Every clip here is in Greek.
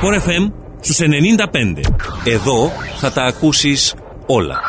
Sport FM στους 95. Εδώ θα τα ακούσεις όλα.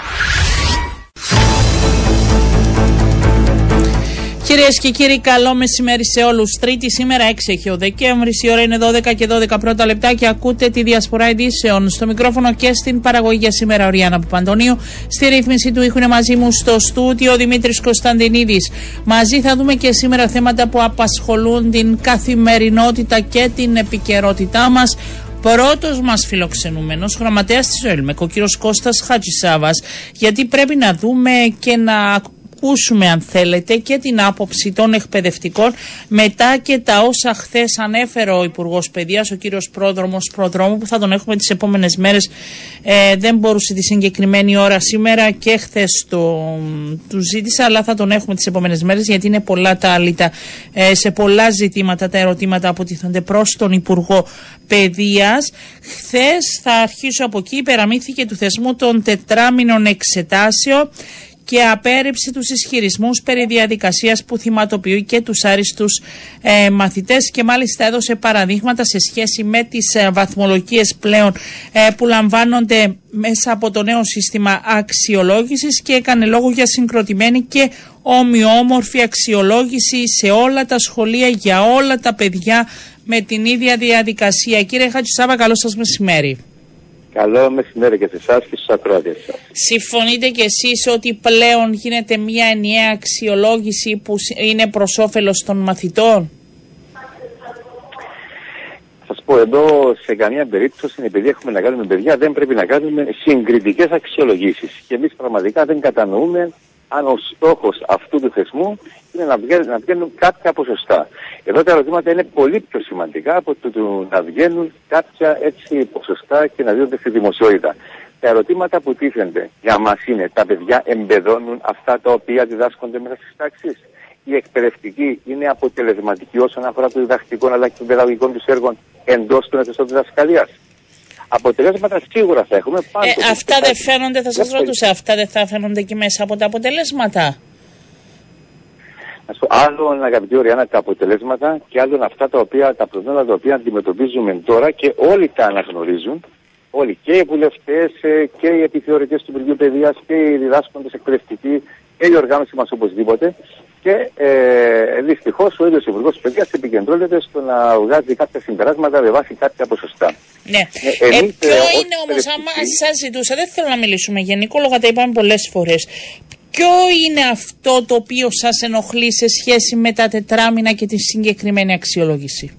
Κυρίες και κύριοι, καλό μεσημέρι σε όλους. Τρίτη σήμερα 6 έχει ο Δεκέμβρης. Η ώρα είναι 12 και 12 πρώτα λεπτά και ακούτε τη διασπορά ειδήσεων. Στο μικρόφωνο και στην παραγωγή για σήμερα ο Ριάννα Παπαντονίου. Στη ρύθμιση του ήχου είναι μαζί μου στο στούτιο ο Δημήτρης Κωνσταντινίδης. Μαζί θα δούμε και σήμερα θέματα που απασχολούν την καθημερινότητα και την επικαιρότητά μας. Πρώτος μας φιλοξενούμενος γραμματέας της ΟΕΛΜΕΚ, ο κύριος Κώστας Χατζησάβας, γιατί πρέπει να δούμε και να ακούσουμε αν θέλετε και την άποψη των εκπαιδευτικών μετά και τα όσα χθες ανέφερε ο Υπουργός Παιδείας, ο κύριος Πρόδρομος Προδρόμου, που θα τον έχουμε τις επόμενες μέρες. Ε, δεν μπορούσε τη συγκεκριμένη ώρα σήμερα και χθες το, του ζήτησα, αλλά θα τον έχουμε τις επόμενες μέρες γιατί είναι πολλά τα αλήτα ε, σε πολλά ζητήματα τα ερωτήματα που τίθενται προς τον Υπουργό Παιδείας. Χθες θα αρχίσω από εκεί, υπεραμήθηκε του θεσμού των τετράμινων εξετάσεων και απέρριψε τους ισχυρισμούς περί διαδικασίας που θυματοποιεί και τους άριστους ε, μαθητές και μάλιστα έδωσε παραδείγματα σε σχέση με τις ε, βαθμολογίες πλέον ε, που λαμβάνονται μέσα από το νέο σύστημα αξιολόγησης και έκανε λόγο για συγκροτημένη και ομοιόμορφη αξιολόγηση σε όλα τα σχολεία για όλα τα παιδιά με την ίδια διαδικασία. Κύριε Χατσισάβα, καλό σας μεσημέρι. Καλό μεσημέρι και σε εσάς και στους ακροατές σας. Συμφωνείτε κι εσείς ότι πλέον γίνεται μια ενιαία αξιολόγηση που είναι προς όφελος των μαθητών; Θα σας πω εδώ σε καμία περίπτωση, επειδή έχουμε να κάνουμε παιδιά, δεν πρέπει να κάνουμε συγκριτικές αξιολογήσεις. Και εμείς πραγματικά δεν κατανοούμε αν ο στόχος αυτού του θεσμού είναι να βγαίνουν, να βγαίνουν κάποια ποσοστά. Εδώ τα ερωτήματα είναι πολύ πιο σημαντικά από το, να βγαίνουν κάποια έτσι ποσοστά και να δίνονται στη δημοσιότητα. Τα ερωτήματα που τίθενται για μας είναι τα παιδιά εμπεδώνουν αυτά τα οποία διδάσκονται μέσα στις τάξεις; Οι εκπαιδευτικοί είναι αποτελεσματικοί όσον αφορά το διδακτικό αλλά και των παιδαγωγικών του έργων εντός του εθνικού διδασκαλίας; Αποτελέσματα σίγουρα θα έχουμε. Ε, αυτά δεν φαίνονται, θα σας ρωτούσα, αυτά δεν θα φαίνονται και μέσα από τα αποτελέσματα; Άλλον, αγαπητή Ωριάννα, τα αποτελέσματα και άλλον αυτά τα οποία, τα προβλήματα τα οποία αντιμετωπίζουμε τώρα και όλοι τα αναγνωρίζουν. Όλοι και οι βουλευτές ε, και οι επιθεωρητές του Υπουργείου Παιδείας και οι διδάσκοντες εκπαιδευτικοί και η οργάνωση μας οπωσδήποτε. Και ε, δυστυχώς ο ίδιος Υπουργός Παιδείας επικεντρώνεται στο να βγάζει κάποια συμπεράσματα με βάση κάποια ποσοστά. Ναι. Ε, ε, ποιο είναι όμως, άμα σας ζητούσα, δεν θέλω να μιλήσουμε γενικόλογα, τα είπαμε πολλές φορές. Ποιο είναι αυτό το οποίο σας ενοχλεί σε σχέση με τα τετράμινα και τη συγκεκριμένη αξιολόγηση;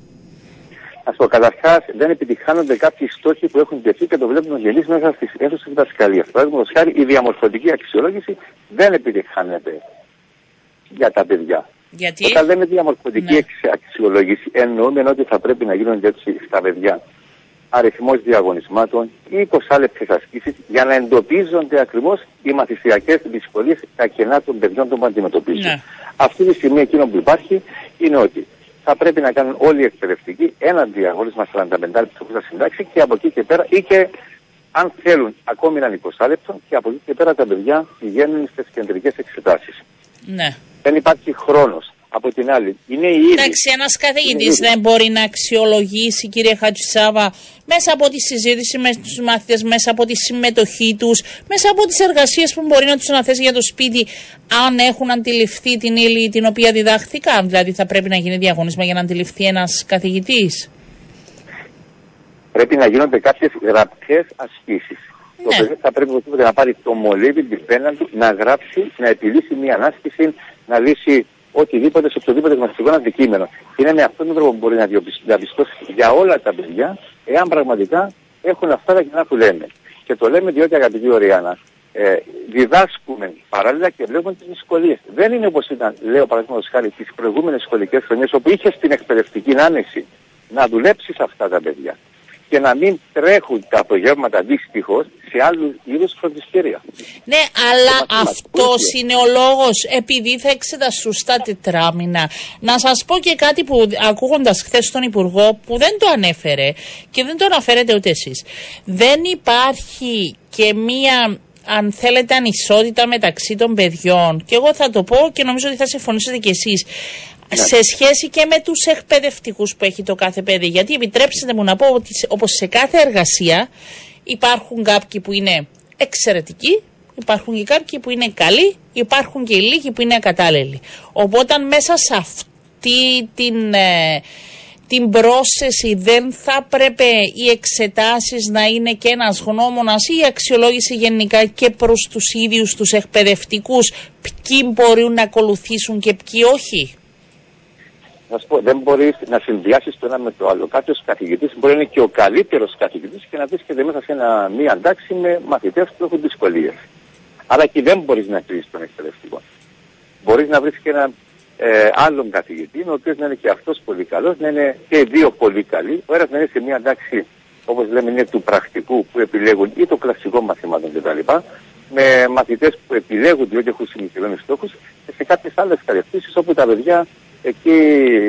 Α πω, καταρχάς δεν επιτυχάνονται κάποιοι στόχοι που έχουν τεθεί και το βλέπουμε γελί μέσα στις αίθουσες διδασκαλία. Παραδείγματος χάρη, η διαμορφωτική αξιολόγηση δεν επιτυχάνεται για τα παιδιά. Γιατί; Όταν λέμε διαμορφωτική ναι. αξιολόγηση, εννοούμε ότι θα πρέπει να γίνονται έτσι στα παιδιά αριθμός διαγωνισμάτων ή 20 λεπτέ ασκήσεις για να εντοπίζονται ακριβώς οι μαθησιακές δυσκολίες, τα κενά των παιδιών που αντιμετωπίζουν. Ναι. Αυτή τη στιγμή εκείνο που υπάρχει είναι ότι θα πρέπει να κάνουν όλοι οι εκπαιδευτικοί ένα διαγωνισμα 45 λεπτά που θα συντάξει και από εκεί και πέρα ή και αν θέλουν ακόμη έναν 20 λεπτό και από εκεί και πέρα τα παιδιά πηγαίνουν στις κεντρικές εξετάσεις. Ναι. Δεν υπάρχει χρόνος από την άλλη. Είναι η ίδια. Εντάξει, ένας καθηγητής δεν μπορεί να αξιολογήσει, κύριε Χατζησάβα, μέσα από τη συζήτηση με τους μάθητε, μέσα από τη συμμετοχή τους, μέσα από τις εργασίες που μπορεί να τους αναθέσει για το σπίτι, αν έχουν αντιληφθεί την ύλη την οποία διδάχθηκαν. Δηλαδή, θα πρέπει να γίνει διαγωνίσμα για να αντιληφθεί ένας καθηγητής. Πρέπει να γίνονται κάποιες γραπτές ασκήσεις. Ναι. Το παιδί θα πρέπει να πάρει το μολύβι την πένα του, να γράψει, να επιλύσει μια ανάσκηση, να λύσει οτιδήποτε σε οποιοδήποτε μαθητικό αντικείμενο. Είναι με αυτόν τον τρόπο που μπορεί να διαπιστώσει για όλα τα παιδιά, εάν πραγματικά έχουν αυτά τα κοινά που λέμε. Και το λέμε διότι αγαπητή Ωριάννα, ε, διδάσκουμε παράλληλα και βλέπουμε τις δυσκολίες. Δεν είναι όπως ήταν, λέω παραδείγματος χάρη, τις προηγούμενες σχολικές χρονιές, όπου είχες την εκπαιδευτική άνεση να δουλέψεις αυτά τα παιδιά και να μην τρέχουν τα απογεύματα δυστυχώς σε άλλους είδους φροντιστήρια. Ναι, αλλά αυτός είναι ο λόγος επειδή θα εξεταστούν στα τετράμινα. Να σας πω και κάτι που ακούγοντας χθες τον Υπουργό που δεν το ανέφερε και δεν το αναφέρετε ούτε εσείς. Δεν υπάρχει και μία αν θέλετε ανισότητα μεταξύ των παιδιών και εγώ θα το πω και νομίζω ότι θα συμφωνήσετε κι εσείς σε σχέση και με τους εκπαιδευτικούς που έχει το κάθε παιδί. Γιατί επιτρέψτε μου να πω ότι όπως σε κάθε εργασία υπάρχουν κάποιοι που είναι εξαιρετικοί, υπάρχουν και κάποιοι που είναι καλοί, υπάρχουν και οι λίγοι που είναι ακατάλληλοι. Οπότε μέσα σε αυτή την... Ε, την πρόσθεση δεν θα πρέπει οι εξετάσεις να είναι και ένας γνώμονας ή η αξιολόγηση γενικά και προς τους ίδιους τους εκπαιδευτικούς ποιοι μπορούν να ακολουθήσουν και ποιοι όχι. Να σου πω, δεν μπορείς να συνδυάσεις το ένα με το άλλο. Κάποιος καθηγητής μπορεί να είναι και ο καλύτερος καθηγητής και να βρίσκεται μέσα σε ένα, μία αντάξη με μαθητές που έχουν δυσκολίες. Άρα και δεν μπορείς να κρίσει τον εκπαιδευτικό. Μπορείς να βρεις και έναν ε, άλλον καθηγητή, ο οποίος να είναι και αυτός πολύ καλός, να είναι και δύο πολύ καλοί. Ο ένας να είναι σε μια τάξη, όπως λέμε, είναι του πρακτικού που επιλέγουν ή το κλασικό μαθημάτων κτλ. Με μαθητές που επιλέγουν διότι έχουν συγκεκριμένους στόχους και σε κάποιες άλλες κατευθύνσεις όπου τα παιδιά εκεί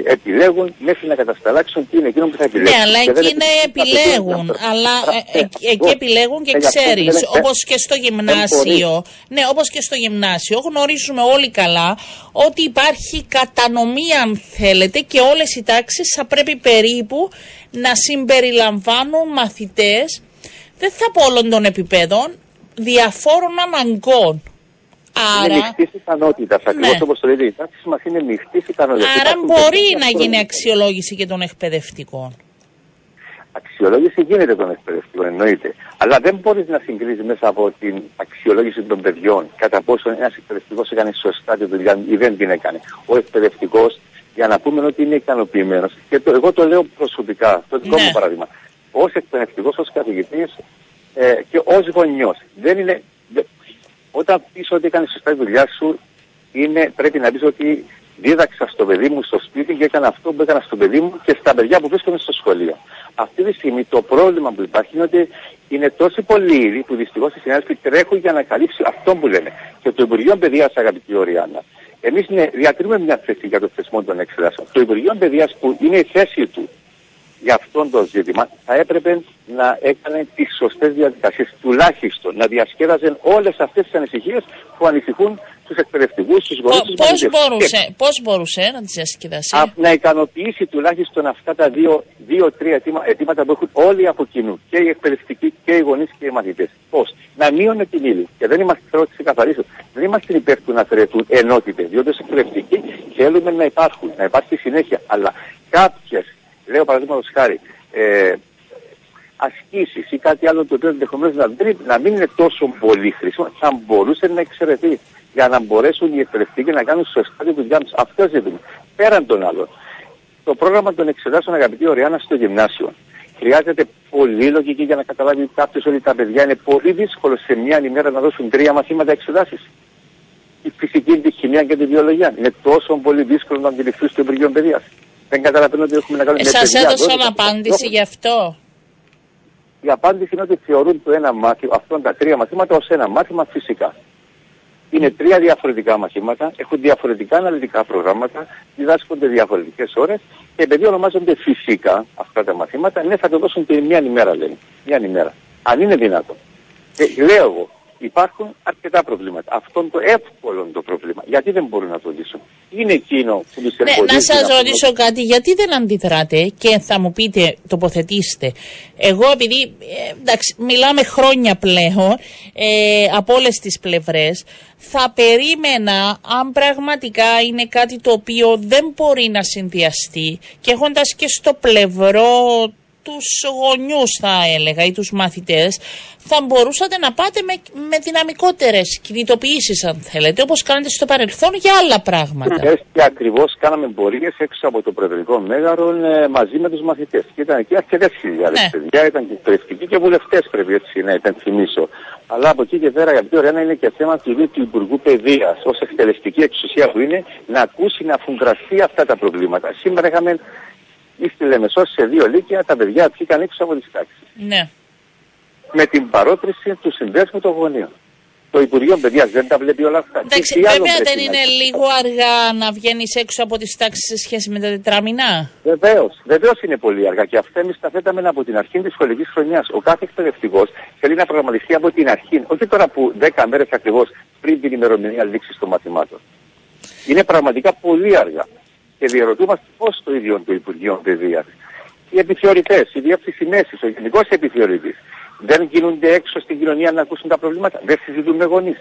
επιλέγουν μέχρι να κατασταλάξουν τι είναι εκείνο που θα επιλέγουν. Ναι, αλλά εκεί είναι επιλέγουν. Αλλά ε, ε, εκεί επιλέγουν και ξέρεις, όπως και στο γυμνάσιο. Ναι, όπως και στο γυμνάσιο, γνωρίζουμε όλοι καλά ότι υπάρχει κατανομή, αν θέλετε, και όλες οι τάξεις θα πρέπει περίπου να συμπεριλαμβάνουν μαθητές, δεν θα πω όλων των επιπέδων, διαφόρων αναγκών. Άρα... Είναι μειχτή ικανότητα. Ακριβώς ναι. όπως το λέτε, η τάξη μας είναι μειχτή ικανότητας. Άρα μπορεί να γίνει αξιολόγηση και των εκπαιδευτικών. Αξιολόγηση γίνεται των εκπαιδευτικών, εννοείται. Αλλά δεν μπορείς να συγκρίνεις μέσα από την αξιολόγηση των παιδιών κατά πόσο ένας εκπαιδευτικός έκανε σωστά τη δουλειά ή δεν την έκανε. Ο εκπαιδευτικός, για να πούμε ότι είναι ικανοποιημένος, και το, εγώ το λέω προσωπικά, το δικό ναι. μου παράδειγμα, ως εκπαιδευτικός, ως καθηγητής ε, και ως γονιός. Δεν είναι όταν πεις ότι έκανες σωστά τη δουλειά σου, είναι, πρέπει να πεις ότι δίδαξα στο παιδί μου στο σπίτι και έκανα αυτό που έκανα στο παιδί μου και στα παιδιά που βρίσκονται στο σχολείο. Αυτή τη στιγμή το πρόβλημα που υπάρχει είναι ότι είναι τόσοι πολλοί ήδη που δυστυχώς οι συνάδελφοι τρέχουν για να καλύψει αυτό που λένε. Και το Υπουργείο Παιδείας, αγαπητή Οριάννα, εμείς διατηρούμε μια θέση για το θεσμό των εξετάσεων. Το Υπουργείο Παιδείας που είναι η θέση του για αυτό το ζήτημα θα έπρεπε να έκανε τις σωστές διαδικασίες, τουλάχιστον να διασκέδαζε όλες αυτές τις ανησυχίες που ανησυχούν τους εκπαιδευτικούς, τους γονείς, τους Πώς μπορούσε, πώς μπορούσε να τις διασκεδάσει; Να ικανοποιήσει τουλάχιστον αυτά τα δύο-τρία δύο, αιτήματα που έχουν όλοι από κοινού, και οι εκπαιδευτικοί και οι γονείς και οι μαθητές. Πώς, να μείωνε την ύλη. Και δεν είμαστε, θέλω να ξεκαθαρίσω, δεν είμαστε υπέρ του να θρετούν ενότητες, διότι ως εκπαιδευτικοί θέλουμε να υπάρχουν, να υπάρχει συνέχεια. Αλλά κάποιες λέω παραδείγματος χάρη, ε, ασκήσεις ή κάτι άλλο το οποίο ενδεχομένως να, να μην είναι τόσο πολύ χρήσιμο, θα μπορούσε να εξαιρεθεί για να μπορέσουν οι εκπαιδευτικοί να κάνουν σωστά τη δουλειά τους. Αυτό ζητούμε. Πέραν των άλλων. Το πρόγραμμα των εξετάσεων, αγαπητή Ωριάννα, στο γυμνάσιο. Χρειάζεται πολύ λογική για να καταλάβει κάποιος ότι τα παιδιά είναι πολύ δύσκολο σε μια ημέρα να δώσουν τρία μαθήματα εξετάσεις. Η φυσική, τη χημία και τη βιολογία. Είναι τόσο πολύ δύσκολο να αντιληφθεί στο Υπουργείο Παιδείας. Δεν καταλαβαίνω ότι έχουμε να κάνουμε με Σας έδωσαν απάντηση γι' αυτό. Η απάντηση είναι ότι θεωρούν το ένα μάθημα, αυτόν τα τρία μαθήματα ως ένα μάθημα φυσικά. Είναι τρία διαφορετικά μαθήματα, έχουν διαφορετικά αναλυτικά προγράμματα, διδάσκονται διαφορετικές ώρες και επειδή ονομάζονται φυσικά αυτά τα μαθήματα, ναι, θα το δώσουν και μια ημέρα, λένε. Μια ημέρα. Αν είναι δυνατόν. Και λέω εγώ, υπάρχουν αρκετά προβλήματα. Αυτό είναι το εύκολο το πρόβλημα. Γιατί δεν μπορούν να το λύσουν. Είναι εκείνο που του ναι, Να σας ρωτήσω κάτι, γιατί δεν αντιδράτε και θα μου πείτε, τοποθετήστε. Εγώ επειδή, ε, εντάξει, μιλάμε χρόνια πλέον ε, από όλες τις πλευρές, θα περίμενα αν πραγματικά είναι κάτι το οποίο δεν μπορεί να συνδυαστεί και έχοντας και στο πλευρό τους γονιούς θα έλεγα ή τους μαθητές θα μπορούσατε να πάτε με, με δυναμικότερες κινητοποιήσεις αν θέλετε όπως κάνετε στο παρελθόν για άλλα πράγματα. Έτσι και ακριβώς κάναμε πορείες έξω από το Προεδρικό Μέγαρο ε, μαζί με τους μαθητές και ήταν εκεί αρκετές χιλιάδες ναι. παιδιά, ήταν και εκπαιδευτικοί και βουλευτές πρέπει έτσι να υπενθυμίσω. Αλλά από εκεί και πέρα, αγαπητοί ωραία, είναι και θέμα του ίδιου του Υπουργού Παιδείας, ως εκτελεστική εξουσία που είναι, να ακούσει να αφουγκραστεί αυτά τα προβλήματα. Σήμερα είχαμε ή στη Λεμεσό σε δύο λύκεια τα παιδιά βγήκαν έξω από τις τάξεις. Ναι. Με την παρότριση του συνδέσμου των γονείων. Το Υπουργείο Παιδεία δεν τα βλέπει όλα αυτά. Εντάξει, βέβαια δεν είναι λίγο αργά να βγαίνεις έξω από τις τάξεις σε σχέση με τα τετράμινα; Βεβαίως, βεβαίως είναι πολύ αργά. Και αυτά εμείς τα θέταμε από την αρχή της σχολικής χρονιάς. Ο κάθε εκπαιδευτικός θέλει να προγραμματιστεί από την αρχή, όχι τώρα που 10 μέρες ακριβώς πριν την ημερομηνία λήξης των μαθημάτων. Είναι πραγματικά πολύ αργά. Και διαρωτούμαστε πώς το ίδιο το Υπουργείο Παιδείας. Οι επιθεωρητές, η διεύθυνση μέση, ο γενικός επιθεωρητής δεν γίνονται έξω στην κοινωνία να ακούσουν τα προβλήματα. Δεν συζητούν με γονείς.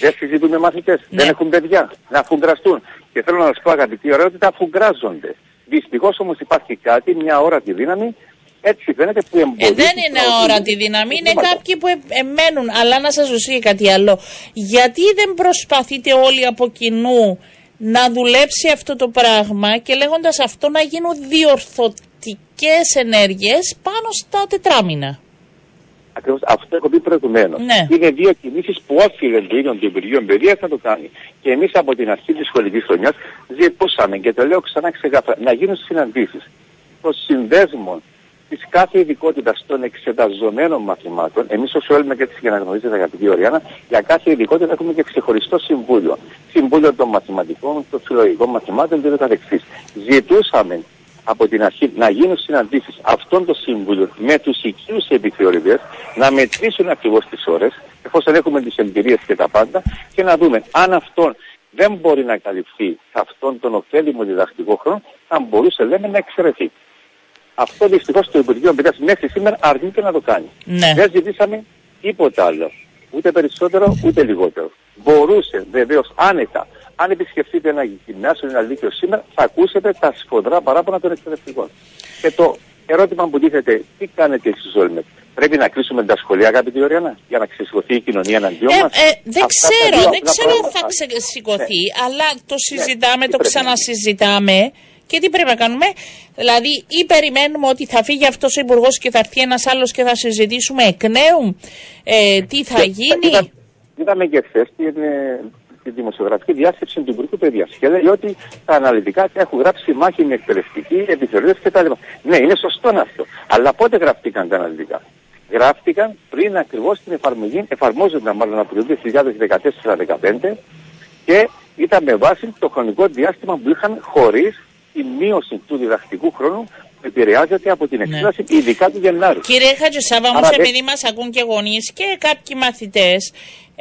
Δεν συζητούν με μαθητές. Ναι. Δεν έχουν παιδιά να αφουγκραστούν. Και θέλω να σας πω αγαπητοί ωραία ότι τα αφουγκράζονται. Δυστυχώς όμως υπάρχει κάτι, μια ώρα τη δύναμη έτσι φαίνεται που εμποδίζει. Ε, δεν είναι όρατη δύναμη, είναι κάποιοι που εμένουν. Αλλά να σας ρωτήσω κάτι άλλο. Γιατί δεν προσπαθείτε όλοι από κοινού να δουλέψει αυτό το πράγμα και λέγοντας αυτό να γίνουν διορθωτικές ενέργειες πάνω στα τετράμινα. Ακριβώς αυτό έχω πει προηγουμένω. Ναι. Είναι δύο κινήσεις που όφιλε το ίδιο το Υπουργείο Παιδεία να το κάνει. Και εμείς από την αρχή της σχολικής χρονιάς ζητούσαμε και το λέω ξανά ξεκάθαρα να γίνουν συναντήσεις των συνδέσμων της κάθε ειδικότητας των εξεταζομένων μαθημάτων, εμείς όσο έλουμε και έτσι για να γνωρίζετε, αγαπητή Οριάννα, για κάθε ειδικότητα έχουμε και ξεχωριστό συμβούλιο. Συμβούλιο των μαθηματικών, των φιλολογικών μαθημάτων και το καθεξής. Ζητούσαμε από την αρχή να γίνουν συναντήσεις αυτών των συμβούλων με τους οικείου επιθεωρητές, να μετρήσουν ακριβώς τις ώρες, εφόσον έχουμε τις εμπειρίες και τα πάντα, και να δούμε αν αυτόν δεν μπορεί να καλυφθεί σε αυτόν τον ωφέλιμο διδακτικό χρόνο, αν μπορούσε, λέμε, να εξαιρεθεί. Αυτό δυστυχώς το Υπουργείο Παιδεία μέχρι σήμερα αρνείται να το κάνει. Ναι. Δεν ζητήσαμε τίποτα άλλο. Ούτε περισσότερο ούτε λιγότερο. Μπορούσε βεβαίως άνετα. Αν επισκεφτείτε ένα γυμνάσιο ή ένα λύκειο σήμερα, θα ακούσετε τα σφοδρά παράπονα των εκπαιδευτικών. Και το ερώτημα που τίθεται, τι κάνετε εσείς όλοι Πρέπει να κλείσουμε τα σχολεία, αγαπητή Ωριανά, για να ξεσηκωθεί η κοινωνία εναντίον ε, μας; Ε, δεν ξέρω, δεν ξέρω αν θα ξεσηκωθεί, ναι. αλλά το ναι, συζητάμε, το ξανασυζητάμε. Και τι πρέπει να κάνουμε, δηλαδή ή περιμένουμε ότι θα φύγει αυτός ο υπουργός και θα έρθει ένας άλλος και θα συζητήσουμε εκ νέου ε, τι θα γίνει; Είδα, είδαμε και χθες την, ε, τη δημοσιογραφική διάσκεψη του Υπουργού Παιδεία και λέει ότι τα αναλυτικά έχουν γράψει μάχη με εκπαιδευτική, επιθεωρητέ κτλ. Ναι, είναι σωστό αυτό. Αλλά πότε γραφτήκαν τα αναλυτικά; Γράφτηκαν πριν ακριβώς την εφαρμογή, εφαρμόζονταν μάλλον από το 2014-2015 και ήταν με βάση το χρονικό διάστημα που είχαν χωρίς η μείωση του διδακτικού χρόνου επηρεάζεται από την ναι. εξέταση, ναι. ειδικά του Γενάρη. Κύριε Χατζησάβα, όμως, επειδή μας ακούν και γονείς και κάποιοι μαθητές,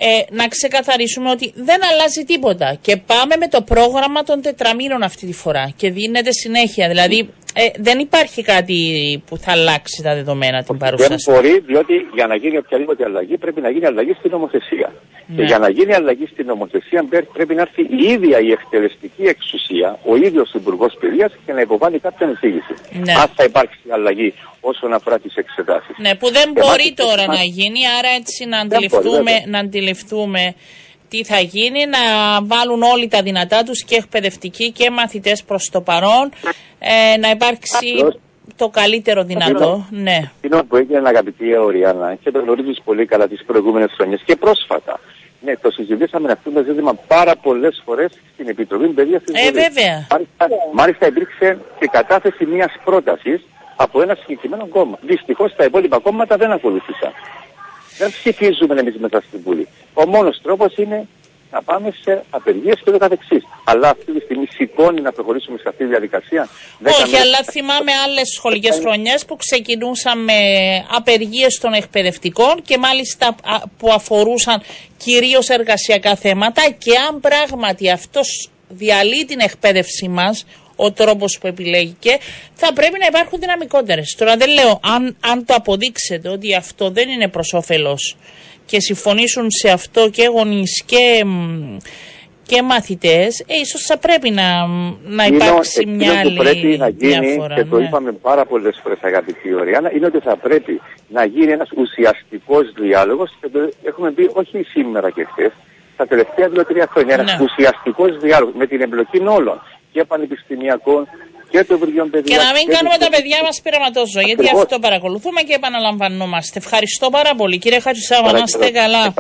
ε, να ξεκαθαρίσουμε ότι δεν αλλάζει τίποτα. Και πάμε με το πρόγραμμα των τετραμήνων αυτή τη φορά. Και δίνεται συνέχεια. Δηλαδή, ε, δεν υπάρχει κάτι που θα αλλάξει τα δεδομένα την παρουσίαση. Δεν μπορεί, διότι για να γίνει οποιαδήποτε αλλαγή πρέπει να γίνει αλλαγή στην νομοθεσία. Ναι. Και για να γίνει αλλαγή στην νομοθεσία πρέπει να έρθει η ίδια η εκτελεστική εξουσία, ο ίδιος Υπουργός Παιδείας και να υποβάλει κάποια εισήγηση. Ναι. Αν θα υπάρξει αλλαγή όσον αφορά τις εξετάσεις. Ναι, που δεν και μπορεί τώρα να γίνει, άρα έτσι να αντιληφθούμε, να αντιληφθούμε τι θα γίνει, να βάλουν όλοι τα δυνατά τους και εκπαιδευτικοί και μαθητές προς το παρόν, ε, να υπάρξει το καλύτερο δυνατό. Ναι. Είναι που έγινε αγαπητή Οριάννα και το γνωρίζει πολύ καλά τις προηγούμενες χρονιές και πρόσφατα. Ναι, το συζητήσαμε αυτό το ζήτημα πάρα πολλές φορές στην Επιτροπή Παιδείας της Ε, βέβαια. Μάλιστα, μάλιστα υπήρξε και κατάθεση μιας πρότασης από ένα συγκεκριμένο κόμμα. Δυστυχώς τα υπόλοιπα κόμματα δεν ακολούθησαν. Δεν ψηφίζουμε εμείς μετά στην Βουλή. Ο μόνος τρόπος είναι να πάμε σε απεργίες και το καθεξής. Αλλά αυτή τη στιγμή σηκώνει να προχωρήσουμε σε αυτή τη διαδικασία. Όχι, αλλά θυμάμαι άλλες σχολικές χρονιές που ξεκινούσαμε απεργίες των εκπαιδευτικών και μάλιστα που αφορούσαν κυρίως εργασιακά θέματα και αν πράγματι αυτός διαλύει την εκπαίδευση μας, ο τρόπος που επιλέγει και θα πρέπει να υπάρχουν δυναμικότερες. Τώρα δεν λέω, αν, αν το αποδείξετε ότι αυτό δεν είναι προς όφελος και συμφωνήσουν σε αυτό και γονείς και, και μαθητές, ε, ίσως θα πρέπει να, να υπάρξει είναι, μια άλλη πρέπει να γίνει, διάφορα. Και το ναι. είπαμε πάρα πολλές φορές, αγαπητή Ωριάννα, είναι ότι θα πρέπει να γίνει ένας ουσιαστικός διάλογος και το έχουμε πει όχι σήμερα και χθες, τα τελευταία δύο-τρία χρόνια. Ναι. Ένα ουσιαστικός διάλογος με την εμπλοκή όλων και πανεπιστημιακών και το Υπουργείο Παιδεία. Και να μην κάνουμε τα παιδιά μας πειραματόζω, γιατί αυτό παρακολουθούμε και επαναλαμβανόμαστε. Ευχαριστώ πάρα πολύ. Κύριε Χατζησάβα, να είστε καλά.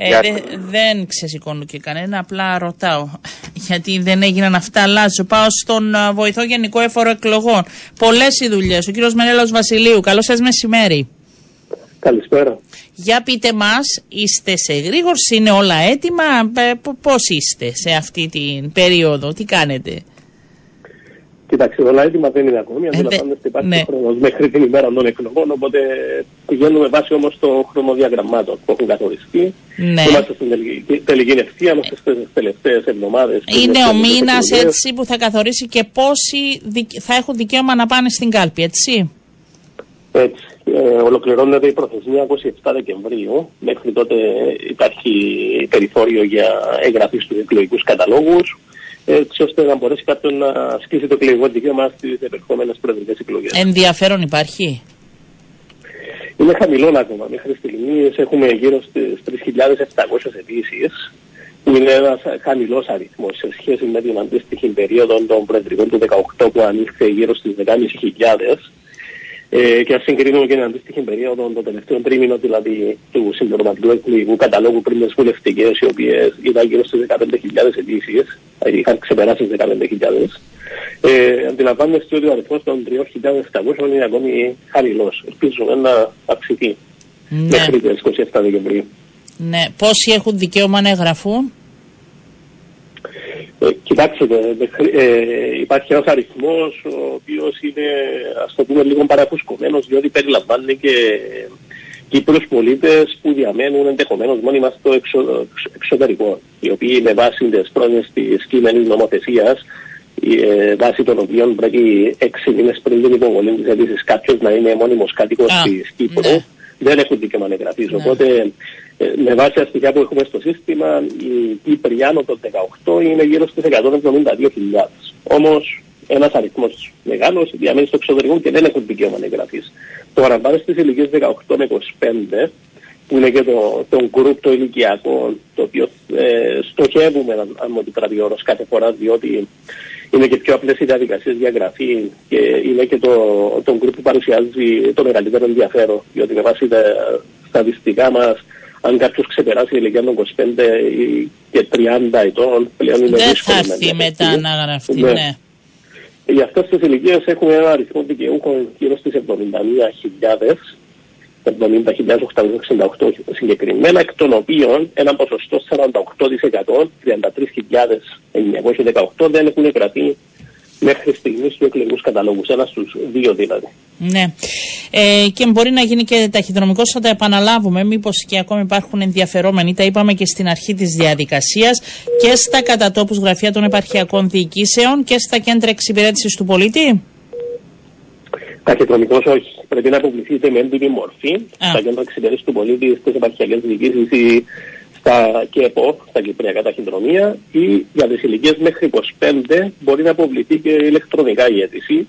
Ε, δε, δεν ξεσηκώνω και κανένα, απλά ρωτάω. Γιατί δεν έγιναν αυτά, αλλάζω. Πάω στον uh, βοηθό Γενικό Έφορο Εκλογών. Πολλές οι δουλειές. Ο κύριος Μενέλο Βασιλείου. Καλό σας μεσημέρι. Καλησπέρα. Για πείτε μας, είστε σε γρήγορση, είναι όλα έτοιμα, πώς είστε σε αυτή την περίοδο, τι κάνετε; Κοιτάξτε, το έτοιμα δεν είναι ακόμη. Αντιλαμβάνεστε υπάρχει ναι. χρόνος μέχρι την ημέρα των εκλογών. Οπότε πηγαίνουμε βάσει όμως των χρονοδιαγραμμάτων που έχουν καθοριστεί. Ναι. Είμαστε στην τελική, τελική ευθεία, είμαστε στις τελευταίες εβδομάδες. Είναι ο μήνας έτσι που θα καθορίσει και πόσοι θα έχουν δικαίωμα να πάνε στην κάλπη, έτσι; Έτσι. Ε, ολοκληρώνεται η προθεσμία 27 Δεκεμβρίου. Μέχρι τότε υπάρχει περιθώριο για εγγραφή στους εκλογικούς καταλόγους έτσι ώστε να μπορέσει κάποιον να ασκήσει το εκλογικό δικαίωμα στις επερχόμενες προεδρικές εκλογές. Ενδιαφέρον υπάρχει; Είναι χαμηλό ακόμα. Μέχρι στιγμής έχουμε γύρω στις 3.700 αιτήσει, που είναι ένας χαμηλός αριθμός σε σχέση με την αντίστοιχη περίοδο των προεδρικών του 2018 που ανήλθε γύρω στις 10.500. Ε, και αν συγκρίνουμε και την αντίστοιχη περίοδο των τελευταίων τρίμηνων, δηλαδή του συμπληρωματικού εκλογικού καταλόγου πριν τις βουλευτικές, οι οποίες ήταν γύρω στις 15.000 αιτήσει, δηλαδή είχαν ξεπεράσει τις 15.000, ε, αντιλαμβάνεστε ότι ο αριθμός των 3.700 είναι ακόμη χαμηλός. Ελπίζουμε να αυξηθεί ναι. μέχρι τις 27 Δεκεμβρίου. Ναι. Πόσοι έχουν δικαίωμα να εγγραφούν, ε, κοιτάξτε, ε, υπάρχει ένας αριθμός ο οποίος είναι, ας το πούμε, λίγο παραφουσκωμένο, διότι περιλαμβάνει και Κύπρους πολίτες που διαμένουν ενδεχομένως μόνιμα στο εξω, εξωτερικό, οι οποίοι με βάση τις πρόνοιες της κείμενης νομοθεσίας, ε, βάσει των οποίων πρέπει έξι μήνες πριν την υποβολή της αίτησης κάποιος να είναι μόνιμος κάτοικος της Κύπρου, ναι. δεν έχουν δικαίωμα εγγραφή. Ναι. Οπότε ε, με βάση τα στοιχεία που έχουμε στο σύστημα, η Κύπρη άνω των 18 είναι γύρω στις 172.000. Όμως ένας αριθμός μεγάλος διαμένει στο εξωτερικό και δεν έχουν δικαίωμα εγγραφή. Τώρα, πάμε στις ηλικίες 18 με 25, που είναι και το, το γκρουπ το ηλικιακό, το οποίο ε, στοχεύουμε, αν μου επιτρέπει όρος, κάθε φορά, διότι είναι και πιο απλές οι διαδικασίες διαγραφή και είναι και το, το γκρουπ που παρουσιάζει το μεγαλύτερο ενδιαφέρον, διότι με βάση τα στατιστικά μας αν κάποιος ξεπεράσει η ηλικία των 25 και 30 ετών, πλέον είναι Δεν θα έρθει μετά να γραφτεί, ναι. ναι. Για αυτές τις ηλικίες έχουμε ένα αριθμό δικαιούχων γύρω στις 71.000, 70.868 συγκεκριμένα, εκ των οποίων ένα ποσοστό 48%, 33.918 δεν έχουν κρατεί μέχρι στιγμής του εκλογικού καταλόγους. Ένας στους δύο δηλαδή. Ναι. Ε, και μπορεί να γίνει και ταχυδρομικός, θα τα επαναλάβουμε. Μήπως και ακόμη υπάρχουν ενδιαφερόμενοι, τα είπαμε και στην αρχή της διαδικασίας, και στα κατατόπους γραφεία των επαρχιακών διοικήσεων και στα κέντρα εξυπηρέτησης του πολίτη; Ταχυδρομικός όχι. Πρέπει να αποκλειστείτε με έντυπη μορφή Α. στα κέντρα εξυπηρέτησης του πολίτη, στις επαρχιακές διοικήσεις ή στα ΚΕΠΟ, στα Κυπριακά Ταχυδρομεία, ή για τις ηλικίες μέχρι 25 μπορεί να αποβληθεί και ηλεκτρονικά η αίτηση.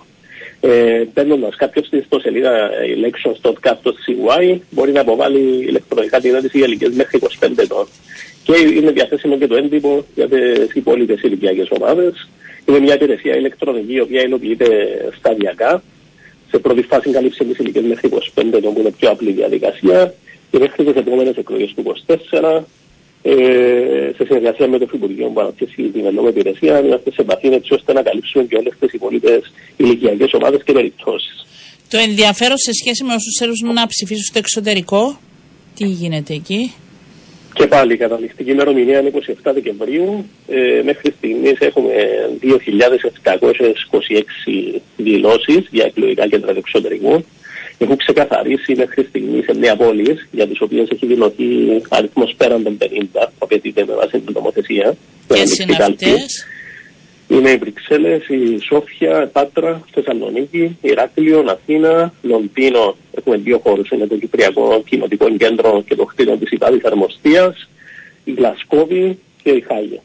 Ε, Παίρνοντα κάποιος στην ιστοσελίδα elections.gov.cy μπορεί να αποβάλει ηλεκτρονικά την αίτηση για ηλικίες μέχρι 25 ετών. Και είναι διαθέσιμο και το έντυπο για τις υπόλοιπες ηλικιακές ομάδες. Είναι μια υπηρεσία ηλεκτρονική η οποία υλοποιείται σταδιακά. Σε πρώτη φάση καλύψει τις ηλικίες μέχρι 25 ετών που είναι πιο απλή διαδικασία. Και μέχρι τις επόμενες εκλογές του 24 ε, σε συνεργασία με το Υπουργείο που αναπτύσσει την ενόμη υπηρεσία, είμαστε σε επαφή έτσι ώστε να καλύψουμε και όλες τις υπόλοιπες ηλικιακές ομάδες και περιπτώσεις. Το ενδιαφέρον σε σχέση με όσους θέλουν να ψηφίσουν στο εξωτερικό, τι γίνεται εκεί; Και πάλι η καταληκτική ημερομηνία είναι 27 Δεκεμβρίου. Ε, μέχρι στιγμής έχουμε 2.726 δηλώσεις για εκλογικά κέντρα του εξωτερικού έχουν ξεκαθαρίσει μέχρι στιγμής σε νέα πόλη, για τις οποίες έχει δηλωθεί αριθμός πέραν των 50, που απαιτείται με βάση την νομοθεσία. Ποιε είναι αυτέ. Είναι οι Βρυξέλλες, η Σόφια, η Πάτρα, Θεσσαλονίκη, Ηράκλειο, Αθήνα, Λονδίνο. Έχουμε δύο χώρους. Είναι το Κυπριακό Κοινοτικό Κέντρο και το κτίριο της Υπάδη Αρμοστίας, η Γλασκόβη και η Χάγια.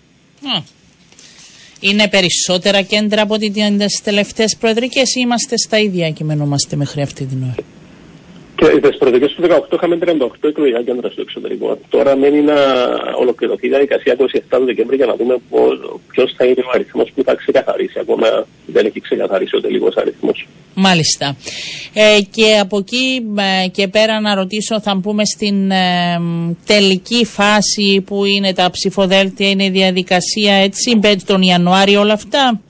Είναι περισσότερα κέντρα από τις τελευταίες προεδρικές ή είμαστε στα ίδια κειμενόμαστε μέχρι αυτή την ώρα. Και τι προεδρικέ του 2018 είχαμε 38 εκλογικά κέντρα στο εξωτερικό. Τώρα μένει να ολοκληρωθεί η διαδικασία 27 Δεκέμβρη για να δούμε ποιος θα είναι ο αριθμός που θα ξεκαθαρίσει. Ακόμα δεν έχει ξεκαθαρίσει ο τελικός αριθμός. Μάλιστα. Ε, και από εκεί ε, και πέρα να ρωτήσω, θα πούμε στην ε, τελική φάση που είναι τα ψηφοδέλτια, είναι η διαδικασία έτσι, τον Ιανουάριο όλα αυτά;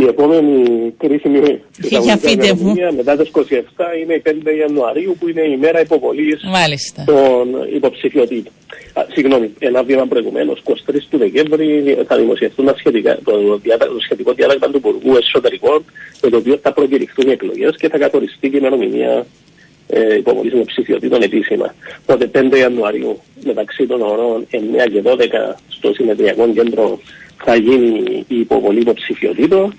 Η επόμενη κρίσιμη Για μου. μετά το 27 είναι η 5 Ιανουαρίου που είναι η μέρα υποβολής Μάλιστα. των υποψηφιωτήτων. Συγγνώμη, ένα βήμα προηγουμένως, 23 του Δεκέμβρη θα δημοσιευτούν σχετικά, το, το σχετικό διάλογμα του Υπουργού Εσωτερικών με το οποίο θα προκηρυχθούν οι εκλογές και θα καθοριστεί και η ημερομηνία ε, υποβολής υποψηφιωτήτων επίσημα. Οπότε 5 Ιανουαρίου μεταξύ των ωρών 9 και 12 στο συνεδριακό κέντρο θα γίνει η υποβολή υποψηφιωτήτων.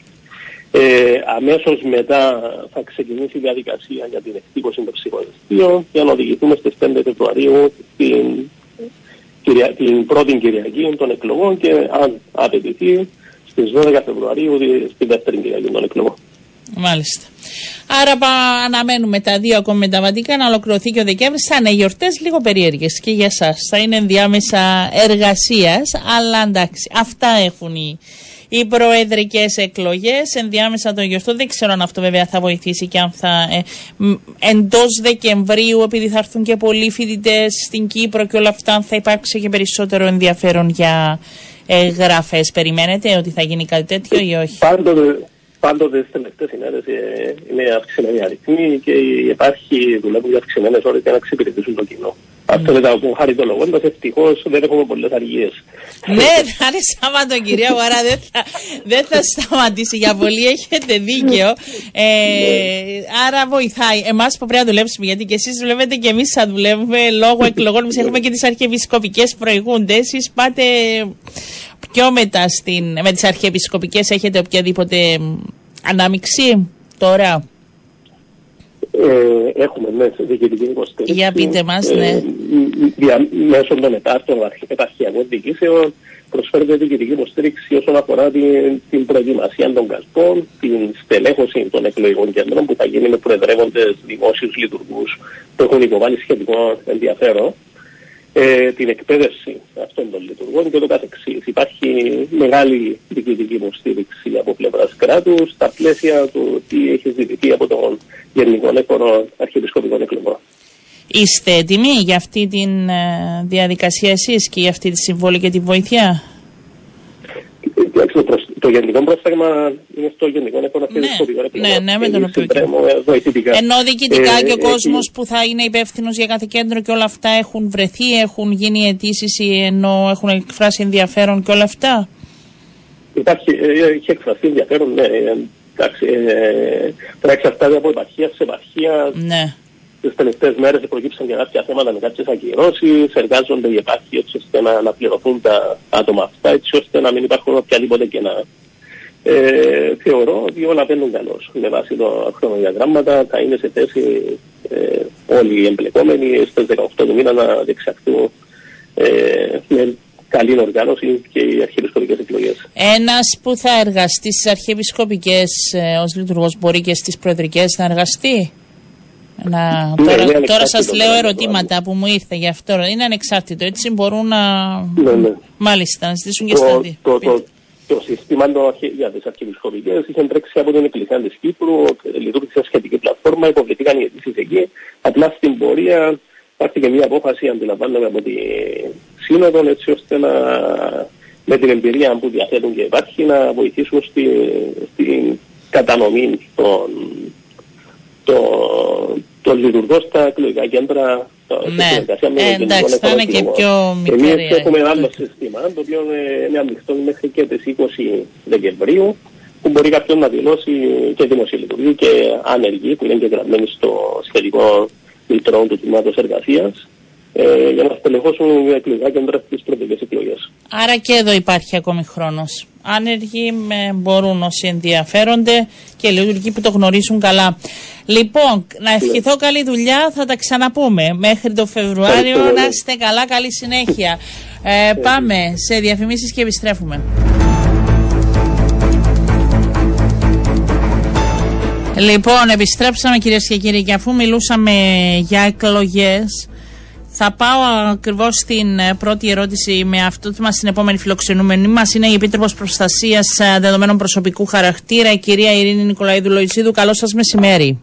Ε, Αμέσως μετά θα ξεκινήσει η διαδικασία για την εκτύπωση των ψηφοδελτίων για να οδηγηθούμε στις 5 Φεβρουαρίου την, την πρώτη Κυριακή των εκλογών και αν απαιτηθεί στις 12 Φεβρουαρίου στην δεύτερη Κυριακή των εκλογών. Μάλιστα. Άρα πα, αναμένουμε τα δύο ακόμα μεταβατικά να ολοκληρωθεί και ο Δεκέμβρη. Θα είναι γιορτές λίγο περίεργες και για εσά. Θα είναι ενδιάμεσα εργασίας, αλλά εντάξει, αυτά έχουν οι, οι προεδρικές εκλογές. Ενδιάμεσα των γιορτών. Δεν ξέρω αν αυτό βέβαια θα βοηθήσει και αν θα. Ε, Εντός Δεκεμβρίου, επειδή θα έρθουν και πολλοί φοιτητές στην Κύπρο και όλα αυτά, θα υπάρξει και περισσότερο ενδιαφέρον για εγγραφέ. Περιμένετε ότι θα γίνει κάτι τέτοιο ή όχι; Πάντοτε, πάντοτε στις τελευταίες ημέρες ε, είναι αυξημένοι αριθμοί και υπάρχει, δουλεύουν για αυξημένες ώρες για να εξυπηρετήσουν το κοινό. Αυτό είναι το που χαριτολογώντας ευτυχώς δεν έχουμε πολλές αργίες. Ναι, θα είναι Σαββατοκυρία, άρα δεν θα, δεν θα σταματήσει για πολύ. Έχετε δίκαιο. Ε, άρα βοηθάει. Εμάς που πρέπει να δουλέψουμε, γιατί και εσείς δουλεύετε και εμείς θα δουλεύουμε λόγω εκλογών. Εμείς έχουμε και τις αρχιεπισκοπικές προηγούνται. Εσείς πάτε πιο μετά στην, με τις αρχιεπισκοπικές έχετε οποιαδήποτε ανάμειξη τώρα; Ε, έχουμε ναι, διοικητική υποστήριξη. Για πείτε μας, ναι. Ε, μέσω των ετάρτων επαρχιακών διοικήσεων προσφέρεται διοικητική υποστήριξη όσον αφορά την, την προετοιμασία των κασπών, την στελέχωση των εκλογικών κέντρων που θα γίνει με προεδρεύοντες δημόσιους λειτουργούς που έχουν υποβάλει σχετικό ενδιαφέρον ε, την εκπαίδευση αυτών των λειτουργών και το καθεξής. Υπάρχει μεγάλη διοικητική υποστήριξη από πλευράς κράτους στα πλαίσια του τι έχει ζητηθεί από τον Γενικό Έφορο Αρχιεπισκοπικών Εκλογών. Είστε έτοιμοι για αυτή τη ε, διαδικασία εσείς και για αυτή τη συμβόλη και τη βοήθεια; Το γενικό πρόσταγμα είναι στο γενικό επαναστατικό ναι, ναι, ναι, με τον οποίο. Ε, Ενώ διοικητικά ε, και ο κόσμος που θα είναι υπεύθυνος για κάθε κέντρο και όλα αυτά έχουν βρεθεί, έχουν γίνει αιτήσεις ενώ έχουν εκφράσει ενδιαφέρον και όλα αυτά; Υπάρχει, ε, έχει εκφραστεί ενδιαφέρον, ναι. Εντάξει, ε, τώρα εξαρτάται από επαρχία σε επαρχία. Ναι τις τελευταίες μέρες προκύψαν και κάποια θέματα με κάποιες ακυρώσεις. Εργάζονται οι επάρχοι έτσι ώστε να αναπληρωθούν τα άτομα αυτά, έτσι ώστε να μην υπάρχουν οποιαδήποτε κενά. Ε, θεωρώ ότι όλα παίρνουν καλώς. Με βάση τα χρονοδιαγράμματα θα είναι σε θέση ε, όλοι οι εμπλεκόμενοι στις 18 του μήνα να διεξαχθούν ε, με καλή οργάνωση και οι αρχιεπισκοπικές εκλογές. Ένας που θα εργαστεί στις αρχιεπισκοπικές ε, ως λειτουργός μπορεί και στις προεδρικές να εργαστεί; Να, ναι, τώρα τώρα σας λέω ερωτήματα που μου ήρθε γι' αυτό. Είναι ανεξάρτητο, έτσι μπορούν να... Ναι, ναι. Μάλιστα, να ζητήσουν και στα δύο. Το, το, το, σύστημα το, για τις αρχιεπισκοπικέ είχε τρέξει από την Εκκλησία της Κύπρου, λειτουργήσε σχετική πλατφόρμα, υποβληθήκαν οι αιτήσεις εκεί. Απλά στην πορεία υπάρχει και μια απόφαση, αντιλαμβάνομαι, από τη Σύνοδο, έτσι ώστε να, με την εμπειρία που διαθέτουν και υπάρχει, να βοηθήσουν στην στη κατανομή των το, το λειτουργός στα εκλογικά κέντρα ναι, ε, εντάξει, θα είναι και πιο μικρή. Εμείς έχουμε ένα άλλο σύστημα, το οποίο είναι ανοιχτό μέχρι και τις 20 Δεκεμβρίου, που μπορεί κάποιο να δηλώσει και δημοσιολειτουργή και άνεργη, που είναι και γραμμένη στο σχετικό μητρό του τμήματος εργασίας, ε, για να στελεχώσουν εκλογικά κέντρα στις προεδρικέ εκλογές. Άρα και εδώ υπάρχει ακόμη χρόνος. Άνεργοι με, μπορούν όσοι ενδιαφέρονται και λειτουργοί που το γνωρίζουν καλά. Λοιπόν, να ευχηθώ καλή δουλειά, θα τα ξαναπούμε. Μέχρι το Φεβρουάριο να είστε καλά, καλή συνέχεια. Ε, πάμε σε διαφημίσεις και επιστρέφουμε. Λοιπόν, επιστρέψαμε κυρίες και κύριοι και αφού μιλούσαμε για εκλογές θα πάω ακριβώς στην ε, πρώτη ερώτηση με αυτό που μας την επόμενη φιλοξενούμενη μας. Είναι η Επίτροπος Προστασίας ε, Δεδομένων Προσωπικού Χαρακτήρα, η κυρία Ειρήνη Νικολαίδου Λοϊσίδου. Καλό σας μεσημέρι.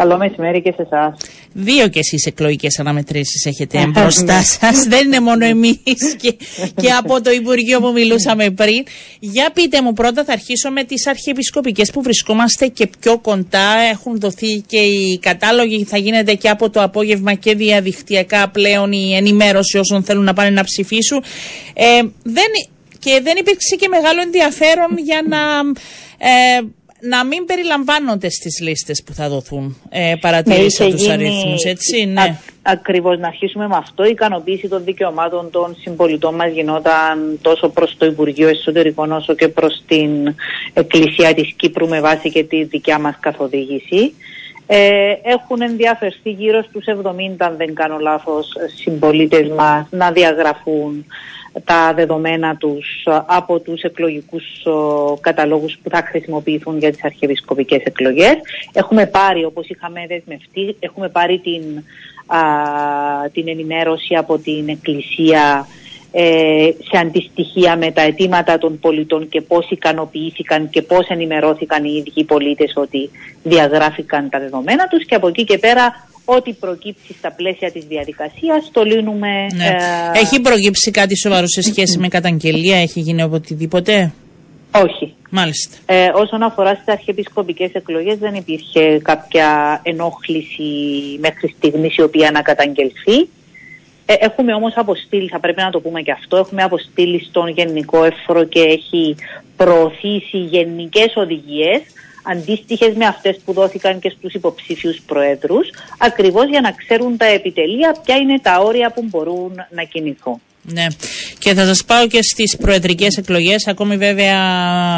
Καλό μεσημέρι και σε εσάς. Δύο και εσείς εκλογικές αναμετρήσεις έχετε μπροστά σας. Δεν είναι μόνο εμείς και, και από το Υπουργείο που μιλούσαμε πριν. Για πείτε μου πρώτα, θα αρχίσω με τις αρχιεπισκοπικές που βρισκόμαστε και πιο κοντά. Έχουν δοθεί και οι κατάλογοι, θα γίνεται και από το απόγευμα και διαδικτυακά πλέον η ενημέρωση όσων θέλουν να πάνε να ψηφίσουν. Ε, δεν, και δεν υπήρξε και μεγάλο ενδιαφέρον για να. Ε, να μην περιλαμβάνονται στις λίστες που θα δοθούν ε, παρατηρήσεις ναι, τους αριθμούς, έτσι, ναι. Α, ακριβώς, να αρχίσουμε με αυτό. Η ικανοποίηση των δικαιωμάτων των συμπολιτών μας γινόταν τόσο προς το Υπουργείο Εσωτερικών όσο και προς την Εκκλησία της Κύπρου με βάση και τη δικιά μας καθοδήγηση. Ε, έχουν ενδιαφερθεί γύρω στους 70, αν δεν κάνω λάθος, συμπολίτες μας να διαγραφούν τα δεδομένα τους από τους εκλογικούς καταλόγους που θα χρησιμοποιηθούν για τις αρχιεπισκοπικές εκλογές. Έχουμε πάρει, όπως είχαμε δεσμευτεί, έχουμε πάρει την, την ενημέρωση από την Εκκλησία ε, σε αντιστοιχεία με τα αιτήματα των πολιτών και πώς ικανοποιήθηκαν και πώς ενημερώθηκαν οι ίδιοι πολίτες ότι διαγράφηκαν τα δεδομένα τους και από εκεί και πέρα ό,τι προκύψει στα πλαίσια της διαδικασίας το λύνουμε. Ναι. Ε... Έχει προκύψει κάτι σοβαρό σε σχέση με καταγγελία, έχει γίνει οτιδήποτε. Όχι. Μάλιστα. Ε, όσον αφορά στις αρχιεπισκοπικές εκλογές δεν υπήρχε κάποια ενόχληση μέχρι στιγμής η οποία να καταγγελθεί. Ε, έχουμε όμως αποστείλει, θα πρέπει να το πούμε και αυτό, έχουμε αποστείλει στον Γενικό Εύρο και έχει προωθήσει γενικές οδηγίες αντίστοιχες με αυτές που δόθηκαν και στους υποψήφιους προέδρους, ακριβώς για να ξέρουν τα επιτελεία ποια είναι τα όρια που μπορούν να κινηθούν. Ναι. Και θα σας πάω και στις προεδρικές εκλογές. Ακόμη βέβαια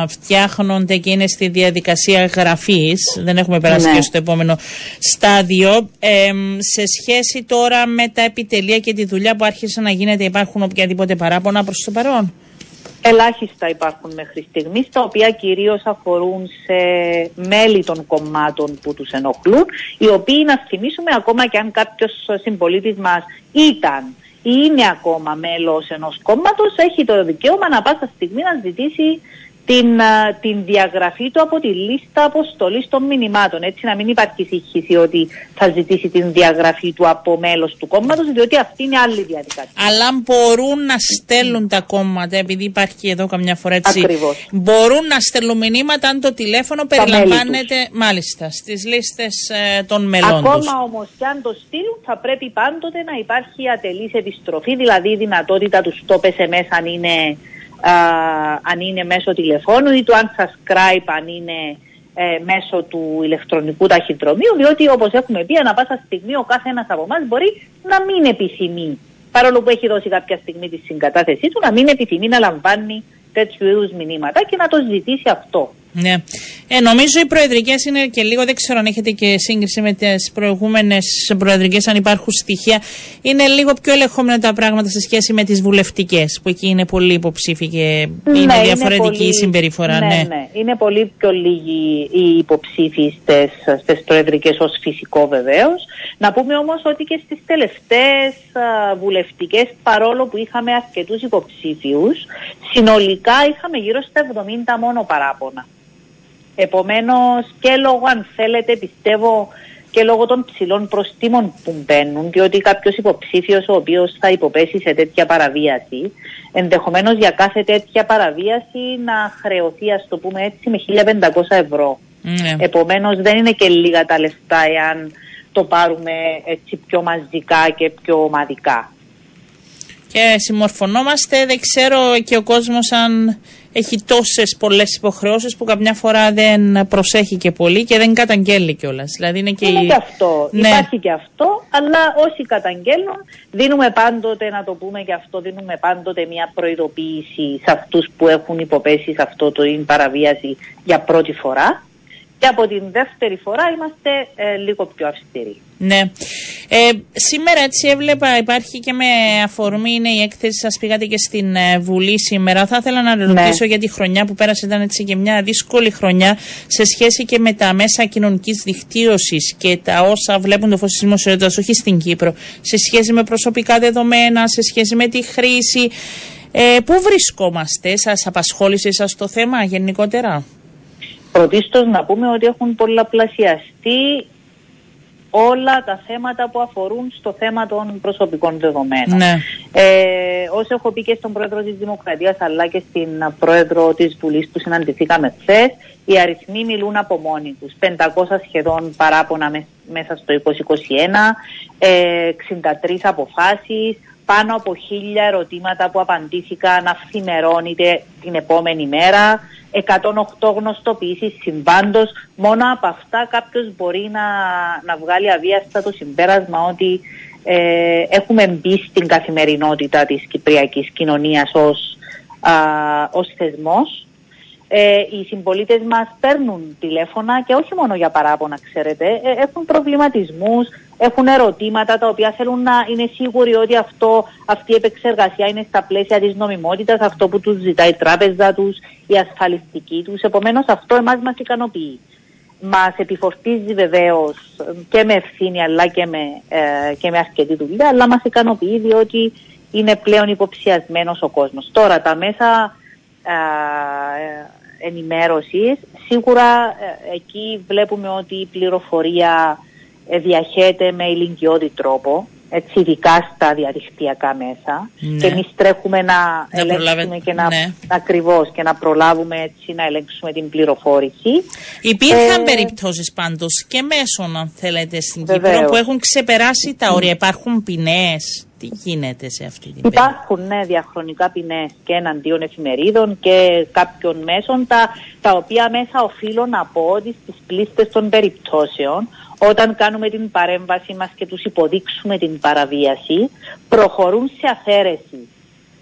φτιάχνονται και είναι στη διαδικασία γραφής. Δεν έχουμε περάσει ναι. και στο επόμενο στάδιο. σε σχέση τώρα με τα επιτελεία και τη δουλειά που άρχισε να γίνεται, υπάρχουν οποιαδήποτε παράπονα προς το παρόν; Ελάχιστα υπάρχουν μέχρι στιγμής, τα οποία κυρίως αφορούν σε μέλη των κομμάτων που τους ενοχλούν, οι οποίοι να θυμίσουμε ακόμα και αν κάποιος συμπολίτης μας ήταν ή είναι ακόμα μέλος ενός κόμματος, έχει το δικαίωμα να πάσα στιγμή να ζητήσει την, την διαγραφή του από τη λίστα αποστολής των μηνυμάτων. Έτσι, να μην υπάρχει σύγχυση ότι θα ζητήσει την διαγραφή του από μέλος του κόμματος, διότι αυτή είναι άλλη διαδικασία. Αλλά μπορούν να στέλνουν τα κόμματα, επειδή υπάρχει εδώ καμιά φορά έτσι. Ακριβώς. Μπορούν να στέλνουν μηνύματα αν το τηλέφωνο περιλαμβάνεται μάλιστα στις λίστες ε, των μελών. Ακόμα όμως και αν το στείλουν, θα πρέπει πάντοτε να υπάρχει ατελής επιστροφή, δηλαδή η δυνατότητα τους stop SMS αν είναι αν είναι μέσω τηλεφώνου ή του unsubscribe αν είναι ε, μέσω του ηλεκτρονικού ταχυδρομείου, διότι όπως έχουμε πει, ανά πάσα στιγμή ο κάθε ένας από εμάς μπορεί να μην επιθυμεί, παρόλο που έχει δώσει κάποια στιγμή τη συγκατάθεσή του, να μην επιθυμεί να λαμβάνει τέτοιου είδους μηνύματα και να το ζητήσει αυτό. Ναι. Ε, νομίζω οι προεδρικές είναι και λίγο, δεν ξέρω αν έχετε και σύγκριση με τις προηγούμενες προεδρικές, αν υπάρχουν στοιχεία. Είναι λίγο πιο ελεγχόμενα τα πράγματα σε σχέση με τις βουλευτικές, που εκεί είναι πολύ υποψήφοι και ναι, είναι διαφορετική η συμπεριφορά. Ναι, ναι, ναι. Είναι πολύ πιο λίγοι οι υποψήφοι στις προεδρικές ως φυσικό βεβαίως. Να πούμε όμως ότι και στις τελευταίες βουλευτικές, παρόλο που είχαμε αρκετούς υποψήφιους, συνολικά είχαμε γύρω στα 70 μόνο παράπονα. Επομένως και λόγω αν θέλετε πιστεύω και λόγω των ψηλών προστήμων που μπαίνουν, διότι κάποιος υποψήφιος ο οποίος θα υποπέσει σε τέτοια παραβίαση, ενδεχομένως για κάθε τέτοια παραβίαση να χρεωθεί, ας το πούμε έτσι, με 1500 ευρώ. Mm. Επομένως δεν είναι και λίγα τα λεφτά εάν το πάρουμε έτσι πιο μαζικά και πιο ομαδικά. Και συμμορφωνόμαστε, δεν ξέρω και ο κόσμος αν έχει τόσες πολλές υποχρεώσεις που καμιά φορά δεν προσέχει και πολύ και δεν καταγγέλει κιόλας. Δηλαδή είναι και, είναι και αυτό. Ναι. Υπάρχει και αυτό, αλλά όσοι καταγγέλνουν, δίνουμε πάντοτε, να το πούμε και αυτό, δίνουμε πάντοτε μια προειδοποίηση σε αυτούς που έχουν υποπέσει σε αυτό το παραβίαση για πρώτη φορά. Και από την δεύτερη φορά είμαστε ε, λίγο πιο αυστηροί. Ναι. Ε, σήμερα έτσι έβλεπα υπάρχει και με αφορμή είναι η έκθεση σας πήγατε και στην ε, Βουλή σήμερα. Θα ήθελα να ρωτήσω ναι. για τη χρονιά που πέρασε ήταν έτσι και μια δύσκολη χρονιά σε σχέση και με τα μέσα κοινωνικής δικτύωσης και τα όσα βλέπουν το φως της δημοσιότητας όχι στην Κύπρο σε σχέση με προσωπικά δεδομένα, σε σχέση με τη χρήση. Ε, πού βρισκόμαστε, σας απασχόλησε σας το θέμα γενικότερα; Πρωτίστως να πούμε ότι έχουν πολλαπλασιαστεί όλα τα θέματα που αφορούν στο θέμα των προσωπικών δεδομένων. Ναι. Ε, όσο έχω πει και στον Πρόεδρο της Δημοκρατίας αλλά και στην Πρόεδρο της Βουλής που συναντηθήκαμε χθες, οι αριθμοί μιλούν από μόνοι τους. 500 σχεδόν παράπονα μέσα στο 2021, ε, 63 αποφάσεις, πάνω από χίλια ερωτήματα που απαντήθηκαν αυθημερώνεται την επόμενη μέρα, 108 γνωστοποιήσεις συμβάντος. Μόνο από αυτά κάποιος μπορεί να, να βγάλει αβίαστα το συμπέρασμα ότι ε, έχουμε μπει στην καθημερινότητα της κυπριακής κοινωνίας ως, α, ως θεσμός. Ε, οι συμπολίτες μας παίρνουν τηλέφωνα και όχι μόνο για παράπονα, ξέρετε, ε, έχουν προβληματισμούς, έχουν ερωτήματα τα οποία θέλουν να είναι σίγουροι ότι αυτό, αυτή η επεξεργασία είναι στα πλαίσια της νομιμότητας, αυτό που τους ζητάει η τράπεζα τους, η ασφαλιστική τους. Επομένως αυτό εμάς μας ικανοποιεί. Μας επιφορτίζει βεβαίως και με ευθύνη αλλά και με, ε, και με αρκετή δουλειά, αλλά μας ικανοποιεί διότι είναι πλέον υποψιασμένος ο κόσμος. Τώρα τα μέσα ε, ενημέρωσης, σίγουρα ε, εκεί βλέπουμε ότι η πληροφορία ε, διαχέεται με ηλικιώδη τρόπο, έτσι ειδικά στα διαδικτυακά μέσα Ναι. και εμείς τρέχουμε να, Να ελέγξουμε προλάβετε, και να, ναι. ακριβώς και να προλάβουμε έτσι να ελέγξουμε την πληροφόρηση. Υπήρχαν Ε, περιπτώσεις πάντως και μέσων αν θέλετε στην Βεβαίως. Κύπρο που έχουν ξεπεράσει τα όρια. Υπάρχουν ποινές; Τι γίνεται σε αυτή την περίπτωση; Υπάρχουν ναι, διαχρονικά ποινές και εναντίον εφημερίδων και κάποιων μέσων, τα, τα οποία μέσα οφείλω να πω ότι στις πλήστες των περιπτώσεων, όταν κάνουμε την παρέμβαση μας και τους υποδείξουμε την παραβίαση, προχωρούν σε αφαίρεση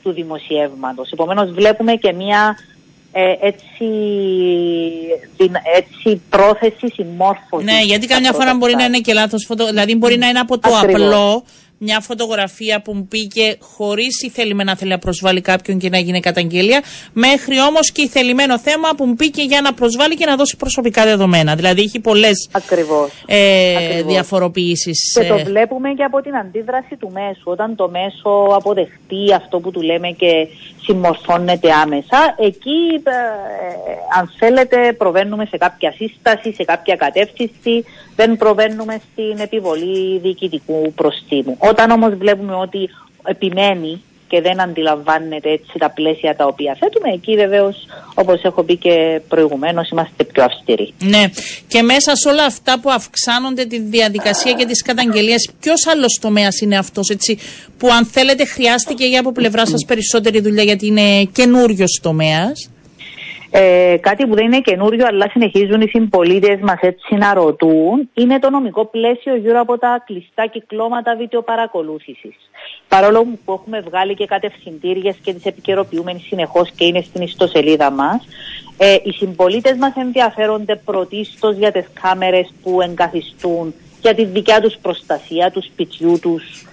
του δημοσιεύματος. Επομένως βλέπουμε και μια ε, έτσι, δυνα- έτσι πρόθεση συμμόρφωση. Ναι, γιατί καμιά φορά μπορεί να είναι και λάθος φωτο... Δηλαδή μπορεί να είναι από το Ακριβώς. απλό μια φωτογραφία που μπήκε χωρίς ή θέλουμε να θέλει να προσβάλλει κάποιον και να γίνει καταγγελία, μέχρι όμως και θελημένο θέμα που μπήκε για να προσβάλλει και να δώσει προσωπικά δεδομένα. Δηλαδή έχει πολλές Ακριβώς. ε, Ακριβώς. διαφοροποιήσεις. Και το βλέπουμε και από την αντίδραση του μέσου. Όταν το μέσο αποδεχτεί αυτό που του λέμε και συμμορφώνεται άμεσα, εκεί ε, αν θέλετε προβαίνουμε σε κάποια σύσταση, σε κάποια κατεύθυνση, δεν προβαίνουμε στην επιβολή διοικητικού προστίμου. Όταν όμως βλέπουμε ότι επιμένει και δεν αντιλαμβάνεται έτσι τα πλαίσια τα οποία θέτουμε, εκεί βεβαίως όπως έχω πει και προηγουμένως είμαστε πιο αυστηροί. Ναι, και μέσα σε όλα αυτά που αυξάνονται τη διαδικασία και τις καταγγελίες, ποιος άλλος τομέας είναι αυτός έτσι, που αν θέλετε χρειάστηκε για από πλευρά σας περισσότερη δουλειά γιατί είναι καινούριος τομέας; Ε, κάτι που δεν είναι καινούριο, αλλά συνεχίζουν οι συμπολίτες μας έτσι να ρωτούν, είναι το νομικό πλαίσιο γύρω από τα κλειστά κυκλώματα βιντεοπαρακολούθηση. Παρόλο που έχουμε βγάλει και κατευθυντήριες και τις επικαιροποιούμε συνεχώς και είναι στην ιστοσελίδα μας, ε, οι συμπολίτες μας ενδιαφέρονται πρωτίστως για τις κάμερες που εγκαθιστούν για τη δικιά τους προστασία, του σπιτιού τους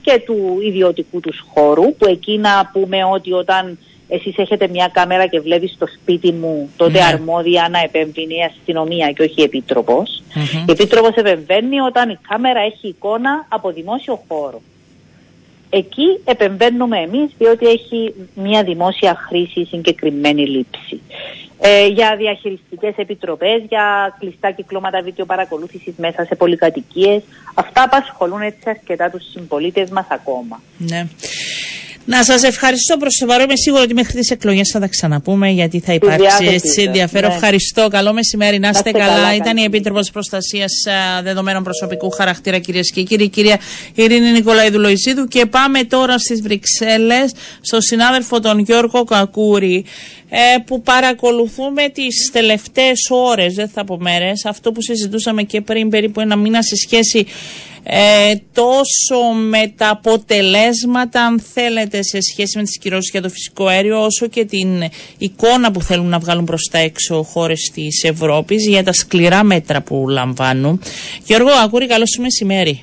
και του ιδιωτικού τους χώρου, που εκεί να πούμε ότι όταν εσείς έχετε μια κάμερα και βλέπεις στο σπίτι μου, τότε Ναι. αρμόδια να επέμβει η αστυνομία και όχι η επίτροπος. Μμμ. Η επίτροπος επεμβαίνει όταν η κάμερα έχει εικόνα από δημόσιο χώρο. Εκεί επεμβαίνουμε εμείς διότι έχει μια δημόσια χρήση συγκεκριμένη λήψη. Ε, για διαχειριστικές επιτροπές, για κλειστά κυκλώματα βιντεοπαρακολούθησης μέσα σε πολυκατοικίες. Αυτά απασχολούν έτσι αρκετά τους συμπολίτες μας ακόμα. Ναι. Να σας ευχαριστώ προς το παρόν. Είμαι σίγουρη ότι μέχρι τις εκλογές θα τα ξαναπούμε γιατί θα υπάρξει διάθεσή έτσι σας. ενδιαφέρον. Ναι. Ευχαριστώ. Καλό μεσημέρι. Να είστε είστε καλά. καλά, Ήταν καλή η Επίτροπος Προστασίας Δεδομένων Προσωπικού Χαρακτήρα, κυρίες και κύριοι, η κυρία Ειρήνη Νικολαίδου Λοϊσίδου. Και πάμε τώρα στις Βρυξέλλες, στον συνάδελφο τον Γιώργο Κακούρη, ε, που παρακολουθούμε τις τελευταίες ώρες, δεν θα πω μέρες, αυτό που συζητούσαμε και πριν περίπου ένα μήνα σε σχέση ε, τόσο με τα αποτελέσματα, αν θέλετε, σε σχέση με τις κυρώσεις για το φυσικό αέριο, όσο και την εικόνα που θέλουν να βγάλουν προς τα έξω χώρες της Ευρώπης για τα σκληρά μέτρα που λαμβάνουν. Γιώργο Ακούρη, καλό σου μεσημέρι.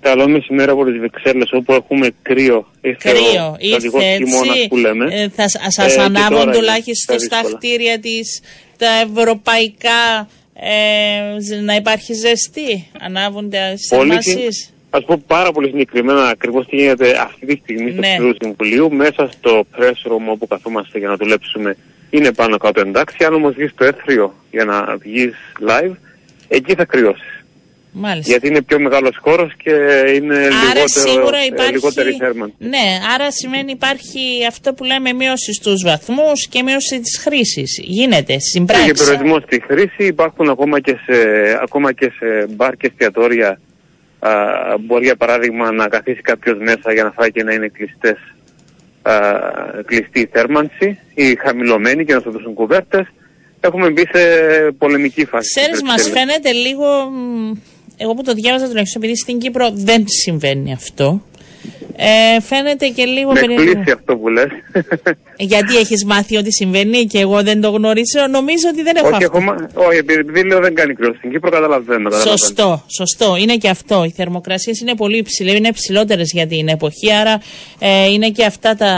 Καλό μεσημέρι από τις Βρυξέλλες όπου έχουμε κρύο. Ήρθε Κρύο, ο στρατηγός ήρθε χειμώνας έτσι. που λέμε. Ε, θα σ- Ε, σας και ανάβουν τώρα είναι τουλάχιστον τα στα δύσκολα. κτίρια της, τα ευρωπαϊκά, ε, ζ- να υπάρχει ζεστή. Ανάβονται στις Πολύ θερμασίες. Α πω πάρα πολύ συγκεκριμένα ακριβώς τι γίνεται αυτή τη στιγμή στο Ναι. ναι. Συμβουλίου. Μέσα στο press room όπου καθόμαστε για να δουλέψουμε είναι πάνω κάτω εντάξει. Αν όμως βγεις στο έθριο για να βγεις live, εκεί θα κρυώσεις. Μάλιστα. Γιατί είναι πιο μεγάλος χώρος και είναι Άρα λιγότερο, σίγουρα ε, υπάρχει. λιγότερη θέρμανση. Ναι, άρα σημαίνει υπάρχει αυτό που λέμε μείωση στους βαθμούς και μείωση της χρήσης. Γίνεται στην Και πράξη. περιορισμός στη χρήση υπάρχουν ακόμα και σε, ακόμα και σε μπαρ και εστιατόρια. Α, μπορεί για παράδειγμα να καθίσει κάποιος μέσα για να φάει και να είναι κλειστές, α, κλειστή η θέρμανση ή χαμηλωμένη και να σου δώσουν κουβέρτες. Έχουμε μπει σε πολεμική φάση. Ξέρεις, στις μας Βρυξέλλες. φαίνεται λίγο. Μ, Εγώ που το διάβαζα τουλάχιστον επειδή στην Κύπρο δεν συμβαίνει αυτό. Ε, φαίνεται και λίγο Με περίεργο. εκπλήσει αυτό που λες. Γιατί έχεις μάθει ότι συμβαίνει και εγώ δεν το γνωρίζω. Νομίζω ότι δεν έχω όχι, αυτό. έχω, μα- όχι, επειδή λέω δεν κάνει κρύο. Στην Κύπρο καταλαβαίνω. καταλαβαίνω. Σωστό, σωστό. Είναι και αυτό. Οι θερμοκρασίες είναι πολύ υψηλέ, είναι υψηλότερες για την εποχή. Άρα ε, είναι και αυτά τα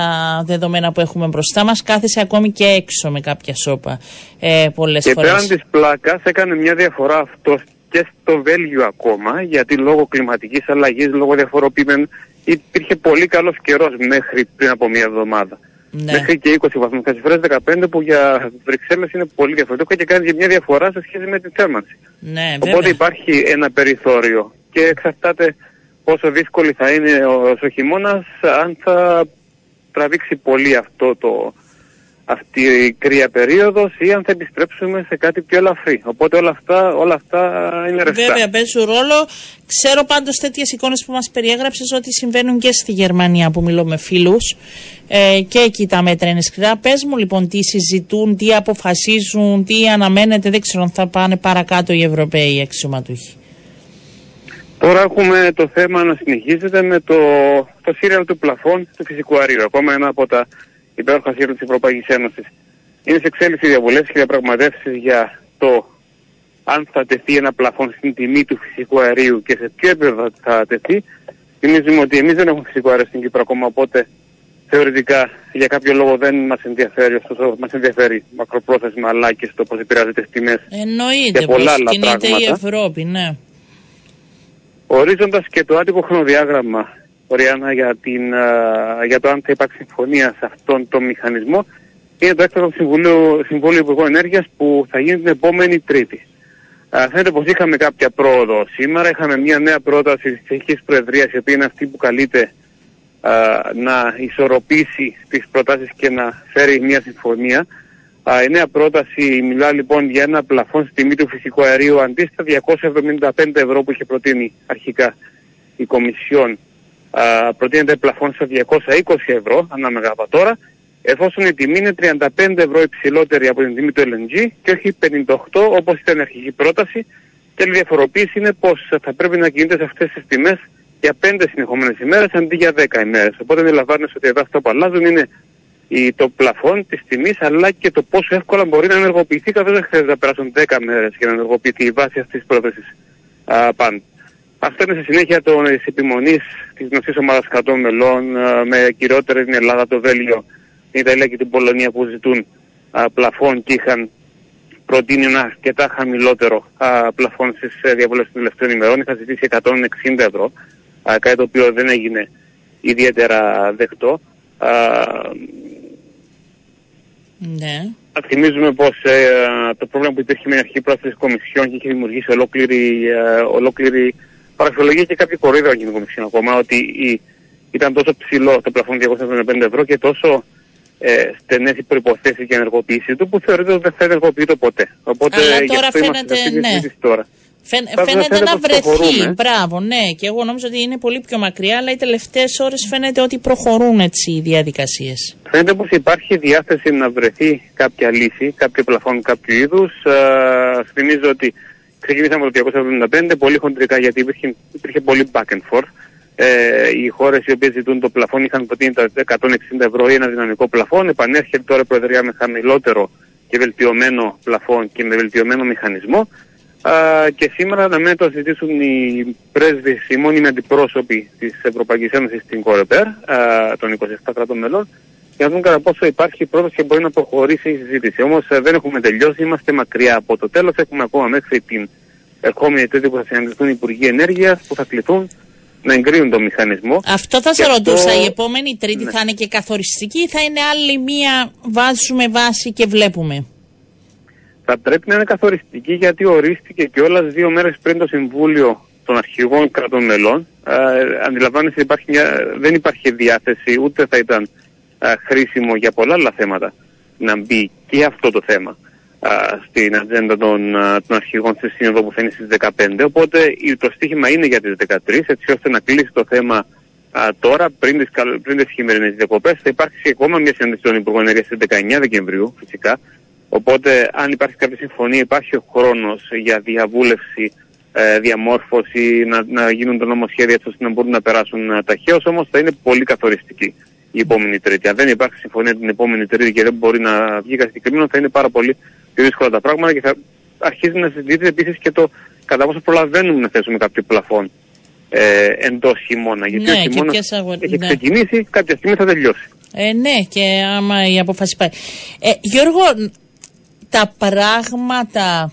δεδομένα που έχουμε μπροστά μας. Κάθεσαι ακόμη και έξω με κάποια σώπα ε, πολλές Και φορές. πέραν της πλάκας έκανε μια διαφορά αυτό και στο Βέλγιο ακόμα, γιατί λόγω κλιματικής αλλαγής, λόγω διαφοροποιημένων, υπήρχε πολύ καλός καιρός μέχρι πριν από μια εβδομάδα. Ναι. Μέχρι και 20 βαθμούς. Θα συμφέρει 15 που για Βρυξέλλες είναι πολύ διαφορετικό και κάνει και μια διαφορά σε σχέση με τη θέρμανση. Ναι, Οπότε βέβαια. υπάρχει ένα περιθώριο και εξαρτάται πόσο δύσκολη θα είναι ο, ο χειμώνας, αν θα τραβήξει πολύ αυτό το, αυτή η κρύα περίοδος ή αν θα επιστρέψουμε σε κάτι πιο ελαφρύ. Οπότε όλα αυτά, όλα αυτά είναι ρευστά. Βέβαια, παίζουν ρόλο. Ξέρω πάντως τέτοιες εικόνες που μας περιέγραψες ότι συμβαίνουν και στη Γερμανία που μιλώ με φίλους. Ε, και εκεί τα μέτρα είναι σκληρά. Πες μου λοιπόν τι συζητούν, τι αποφασίζουν, τι αναμένεται. Δεν ξέρω αν θα πάνε παρακάτω οι Ευρωπαίοι αξιωματούχοι. Τώρα έχουμε το θέμα να συνεχίζεται με το, το σύριαλ του πλαφών του φυσικού αερίου. Ακόμα ένα από τα υπέροχα σύριαλ της Ευρωπαϊκής Ένωσης. Είναι σε εξέλιξη διαβουλεύσεις και διαπραγματεύσεις για το αν θα τεθεί ένα πλαφόν στην τιμή του φυσικού αερίου και σε ποιο επίπεδο θα τεθεί. Θυμίζουμε ότι εμείς δεν έχουμε φυσικό αέριο στην Κύπρο ακόμα, οπότε θεωρητικά για κάποιο λόγο δεν μας ενδιαφέρει, ωστόσο μας ενδιαφέρει μακροπρόθεσμα αλλά και στο πώς επηρεάζεται τις τιμές Εννοείται Και πως πολλά άλλα κινείται η πράγματα. Ευρώπη, ναι. Ορίζοντας και το άτυπο χρονοδιάγραμμα, Ριάννα, για, την, α, για το αν θα υπάρξει συμφωνία σε αυτόν τον μηχανισμό, είναι το έκτακτο Συμβουλίο, Συμβούλιο Υπουργών Ενέργειας που θα γίνει την επόμενη Τρίτη. Α, φαίνεται πως είχαμε κάποια πρόοδο σήμερα. Είχαμε μια νέα πρόταση της Τσεχικής Προεδρίας, η οποία είναι αυτή που καλείται α, να ισορροπήσει τις προτάσεις και να φέρει μια συμφωνία. Α, η νέα πρόταση μιλά λοιπόν για ένα πλαφόν στη τιμή του φυσικού αερίου αντί στα 275 ευρώ που είχε προτείνει αρχικά η Κομισιόν. Α, προτείνεται πλαφόν στα 220 ευρώ ανά μεγαβατόρα εφόσον η τιμή είναι 35 ευρώ υψηλότερη από την τιμή του LNG και όχι 58 όπως ήταν η αρχική πρόταση και η διαφοροποίηση είναι πως θα πρέπει να κινείται σε αυτές τις τιμές για 5 συνεχόμενες ημέρες αντί για 10 ημέρες. Οπότε αντιλαμβάνεσαι ότι εδώ αυτά που αλλάζουν είναι η, το πλαφόν της τιμής αλλά και το πόσο εύκολα μπορεί να ενεργοποιηθεί καθώς δεν χρειάζεται να περάσουν 10 μέρες για να ενεργοποιηθεί η βάση αυτής της πρότασης α, πάντων. Αυτό είναι στη συνέχεια των επιμονής της γνωστής ομάδας 100 μελών, α, με κυριότερα την Ελλάδα, το Βέλγιο, την Ιταλία και την Πολωνία που ζητούν α, πλαφόν και είχαν προτείνει ένα αρκετά χαμηλότερο α, πλαφόν στις διαβουλεύσει των τελευταίων ημερών. Είχαν ζητήσει 160 ευρώ, α, κάτι το οποίο δεν έγινε ιδιαίτερα δεκτό. Α, ναι. Θυμίζουμε πως ε, το πρόβλημα που υπήρχε με την αρχική πρόταση της Κομισιόν και είχε δημιουργήσει ολόκληρη, ε, ολόκληρη παραξιολογία και κάποια κορίδα για την Κομισιόν ακόμα ότι η, ήταν τόσο ψηλό το πλαφόν 275 ευρώ και τόσο ε, στενές οι προϋποθέσεις για ενεργοποίηση του που θεωρείται ότι δεν θα ενεργοποιείται ποτέ. Οπότε Αλλά γι' τώρα αυτό είμαστε φαίνεται, σε αυτή τη ναι. συζήτηση τώρα. Φαίν- Τώρα φαίνεται φαίνεται να πως βρεθεί. προχωρούμε. Μπράβο, ναι. Και εγώ νόμιζα ότι είναι πολύ πιο μακριά, αλλά οι τελευταίες ώρες φαίνεται ότι προχωρούν έτσι οι διαδικασίες. Φαίνεται πως υπάρχει διάθεση να βρεθεί κάποια λύση, κάποιο πλαφόν κάποιου είδους. Ε, θυμίζω ότι ξεκινήσαμε το 275 πολύ χοντρικά γιατί υπήρχε, υπήρχε πολύ back and forth. Ε, οι χώρες οι οποίες ζητούν το πλαφόν είχαν προτείνει τα 160 ευρώ ή ένα δυναμικό πλαφόν. Επανέρχεται τώρα η Προεδρία με χαμηλότερο και βελτιωμένο πλαφόν και με βελτιωμένο μηχανισμό. Α, και σήμερα αναμένεται να συζητήσουν οι πρέσβεις, οι μόνιμοι αντιπρόσωποι της Ευρωπαϊκής Ένωσης στην Κορεπέρ, α, των 27 κρατών μελών, για να δουν κατά πόσο υπάρχει πρόταση και μπορεί να προχωρήσει η συζήτηση. Όμως ε, δεν έχουμε τελειώσει, είμαστε μακριά από το τέλος, έχουμε ακόμα μέχρι την ερχόμενη τρίτη που θα συναντηθούν οι Υπουργοί Ενέργειας που θα κληθούν να εγκρίνουν τον μηχανισμό. Αυτό θα Και σε ρωτούσα. αυτό- Η επόμενη Τρίτη Ναι. θα είναι και καθοριστική ή θα είναι άλλη μία βάζουμε βάση και βλέπουμε; θα πρέπει να είναι καθοριστική γιατί ορίστηκε και όλα δύο μέρες πριν το Συμβούλιο των Αρχηγών Κρατών Μελών. Ε, αντιλαμβάνεστε υπάρχει μια, δεν υπάρχει διάθεση ούτε θα ήταν ε, χρήσιμο για πολλά άλλα θέματα να μπει και αυτό το θέμα ε, στην ατζέντα των, ε, των αρχηγών στη Σύνοδο που θα είναι στις 15. Οπότε το στίχημα είναι για τις 13 έτσι ώστε να κλείσει το θέμα α, τώρα πριν τις, πριν τις χειμερινές διακοπές. Θα υπάρξει ακόμα μια συνέντευξη των Υπουργών Ενέργειας στις 19 Δεκεμβρίου φυσικά. Οπότε αν υπάρχει κάποια συμφωνία υπάρχει ο χρόνος για διαβούλευση, ε, διαμόρφωση, να, να γίνουν τα νομοσχέδια έτσι ώστε να μπορούν να περάσουν ε, ταχαίως. Όμως θα είναι πολύ καθοριστική η επόμενη Τρίτη. Αν δεν υπάρχει συμφωνία την επόμενη Τρίτη και δεν μπορεί να βγει κάτι συγκεκριμένο θα είναι πάρα πολύ πιο δύσκολα τα πράγματα και θα αρχίζει να συζητείται επίσης και το κατά πόσο προλαβαίνουμε να θέσουμε κάποιο πλαφόν ε, εντός χειμώνα. Γιατί Ναι, ο και χειμώνας ποιες αγορ- έχει ναι. ξεκινήσει, κάποια στιγμή θα τελειώσει. Ε, ναι, και άμα η απόφαση πάει. Ε, Γιώργο, τα πράγματα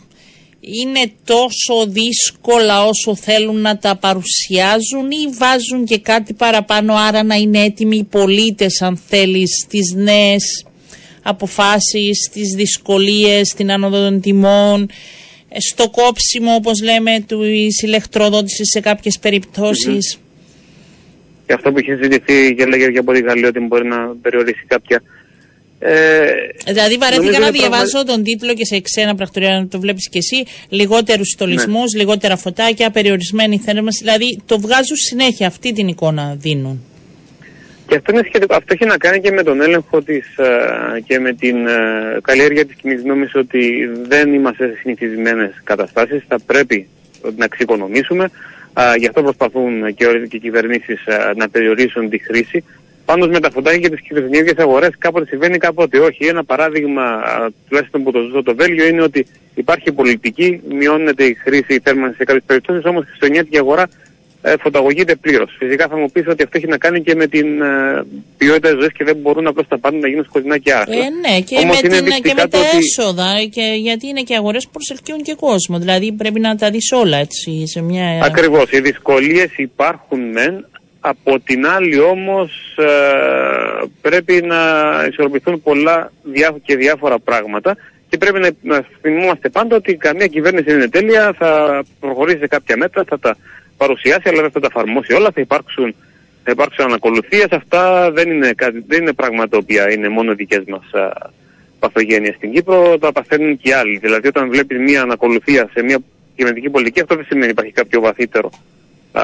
είναι τόσο δύσκολα όσο θέλουν να τα παρουσιάζουν ή βάζουν και κάτι παραπάνω άρα να είναι έτοιμοι οι πολίτες αν θέλεις στις νέες αποφάσεις, στις δυσκολίες, στην άνοδο των τιμών, ε, στο κόψιμο όπως λέμε του ηλεκτροδότησης σε κάποιες περιπτώσεις. Και αυτό που είχε ζητηθεί και λέγε για πολύ Γαλλία ότι μπορεί να περιορίσει κάποια. Ε, Δηλαδή βαρέθηκα νομίζω να είναι πραγμα- διαβάζω τον τίτλο και σε ξένα πρακτορία να το βλέπεις και εσύ. Λιγότερους στολισμούς, Ναι. λιγότερα φωτάκια, περιορισμένη θέρμανση. Δηλαδή το βγάζουν συνέχεια, αυτή την εικόνα δίνουν. Και αυτό, είναι σχετικό. αυτό έχει να κάνει και με τον έλεγχο της, ε, και με την ε, καλλιέργεια της κοινής νόμης ότι δεν είμαστε σε συνηθισμένες καταστάσεις. Θα πρέπει να εξοικονομήσουμε. Α, γι' αυτό προσπαθούν και, οι- και οι κυβερνήσεις α, να περιορίσουν τη χρήση. Πάντω με τα φωτάκια και τις κυβερνητικέ αγορές κάποτε συμβαίνει, κάποτε όχι. Ένα παράδειγμα, α, τουλάχιστον που το ζω το Βέλγιο, είναι ότι υπάρχει πολιτική, μειώνεται η χρήση η θέρμανση σε κάποιες περιπτώσεις, όμως στη χριστουγεννιάτικη αγορά ε, φωταγωγείται πλήρως. Φυσικά θα μου πεις ότι αυτό έχει να κάνει και με την ε, ποιότητα ζωής και δεν μπορούν απλώς τα πάντα να γίνουν σκοτεινά και άσπρα. Ε, ναι, και Όμως με, είναι την, και δυστυχά με το τα ότι- έσοδα. Και, γιατί είναι και αγορές που προσελκύουν και κόσμο. Δηλαδή πρέπει να τα δεις όλα έτσι σε μια... Ακριβώς. Οι δυσκολίες υπάρχουν μεν. Από την άλλη όμως ε, πρέπει να ισορροπηθούν πολλά διά- και διάφορα πράγματα και πρέπει να, να θυμόμαστε πάντα ότι καμία κυβέρνηση δεν είναι τέλεια, θα προχωρήσει σε κάποια μέτρα, θα τα παρουσιάσει αλλά δεν θα τα εφαρμόσει όλα, θα υπάρξουν, θα υπάρξουν ανακολουθίες. Αυτά δεν είναι, κάτι, δεν είναι πράγματα τα οποία είναι μόνο δικές μας α, παθογένειες στην Κύπρο, τα παθαίνουν και οι άλλοι. Δηλαδή όταν βλέπεις μια ανακολουθία σε μια κυβερνητική πολιτική αυτό δεν σημαίνει υπάρχει κάποιο βαθύτερο α,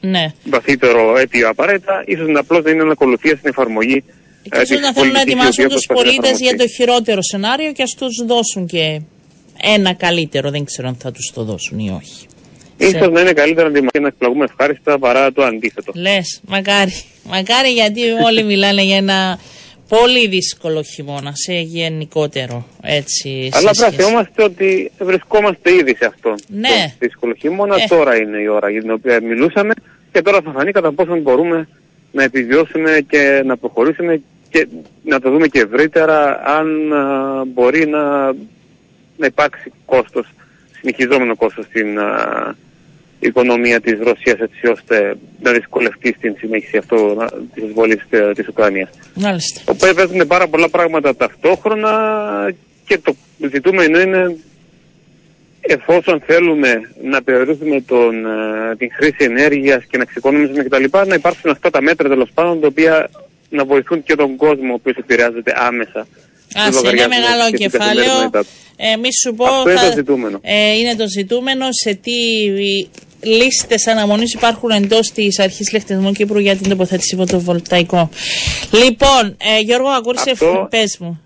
Ναι. βαθύτερο αίτιο απαραίτητα, ίσως να απλώς να είναι ανακολουθία στην εφαρμογή ε, Ίσως της να θέλουν να πολιτικής η ετοιμάσουν οποία τους προσπαθεί να πολίτες για το εφαρμοστεί. χειρότερο σενάριο και ας τους δώσουν και ένα καλύτερο. Δεν ξέρω αν θα τους το δώσουν ή όχι. Ίσως να είναι καλύτερα να και να εκπλαγούμε ευχάριστα παρά το αντίθετο. Λες, μακάρι. Μακάρι γιατί όλοι μιλάνε για ένα πολύ δύσκολο χειμώνα σε γενικότερο έτσι. σε Αλλά πρέπει να σχέση. θυμόμαστε ότι βρισκόμαστε ήδη σε αυτό Ναι. το δύσκολο χειμώνα. Ε. Τώρα είναι η ώρα για την οποία μιλούσαμε και τώρα θα φανεί κατά πόσο μπορούμε να επιβιώσουμε και να προχωρήσουμε και να το δούμε και ευρύτερα αν α, μπορεί να, να υπάρξει κόστος, συνεχιζόμενο κόστος στην α, οικονομία της Ρωσίας έτσι ώστε να δυσκολευτεί στην συνέχιση αυτό α, της εισβολής ε, της Ουκρανίας. Μάλιστα. Οπότε παίζουν πάρα πολλά πράγματα ταυτόχρονα και το ζητούμενο είναι εφόσον θέλουμε να περιορίσουμε τον, ε, την χρήση ενέργειας και να ξεκονομήσουμε κτλ. να υπάρξουν αυτά τα μέτρα τέλος πάντων τα οποία να βοηθούν και τον κόσμο ο οποίος επηρεάζεται άμεσα. στους Ας είναι λογαριασμούς μεγάλο και στην κεφάλαιο. καθημερινότητά του. Ε, μη σου πω. Αυτό είναι θα- το ζητούμενο. Ε, είναι το ζητούμενο σε τι λίστες αναμονής υπάρχουν εντός της αρχής λεκτισμού Κύπρου για την τοποθέτηση φωτοβολταϊκών. Λοιπόν, ε, Γιώργο, ακούρησε, Αυτό- πες μου.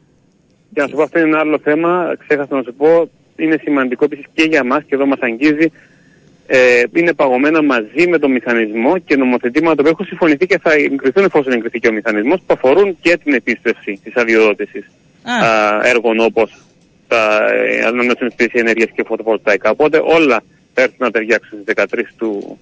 Για να σου πω αυτό είναι ένα άλλο θέμα, ξέχασα να σου πω, είναι σημαντικό επίσης και για μας και εδώ μας αγγίζει ε, είναι παγωμένα μαζί με το μηχανισμό και νομοθετήματα που έχουν συμφωνηθεί και θα εγκριθούν εφόσον εγκριθεί και ο μηχανισμός που αφορούν και την επίστευση της αδειοδότησης Α. α, έργων όπως τα ε, ανανεώσιμες υπηρεσίες ενέργειας και φωτοβολταϊκά. Οπότε όλα θα έρθουν να ταιριάξουν στις 13 του,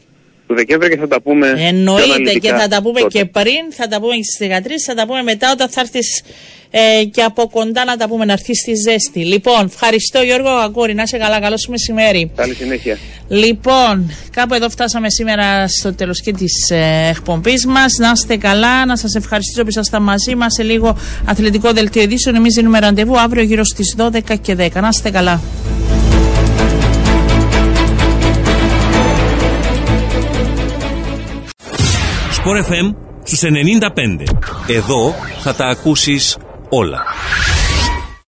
του Δεκέμβρη και θα τα πούμε πιο Εννοείται και αναλυτικά θα τα πούμε τότε. και πριν, θα τα πούμε και στις 13, θα τα πούμε μετά όταν θα έρθεις ε, και από κοντά να τα πούμε, να έρθεις στη ζέστη. Λοιπόν, ευχαριστώ Γιώργο Αγγούρη, να είσαι καλά, καλό σου μεσημέρι. Καλή συνέχεια. Λοιπόν, κάπου εδώ φτάσαμε σήμερα στο τέλος και της ε, εκπομπής μας. Να είστε καλά, να σας ευχαριστήσω που ήσασταν μαζί μας σε λίγο αθλητικό δελτίο ειδήσεων. Εμείς δίνουμε ραντεβού αύριο γύρω στις 12 και 10. Να είστε καλά. Sport FM στους 95. Εδώ θα τα ακούσεις όλα.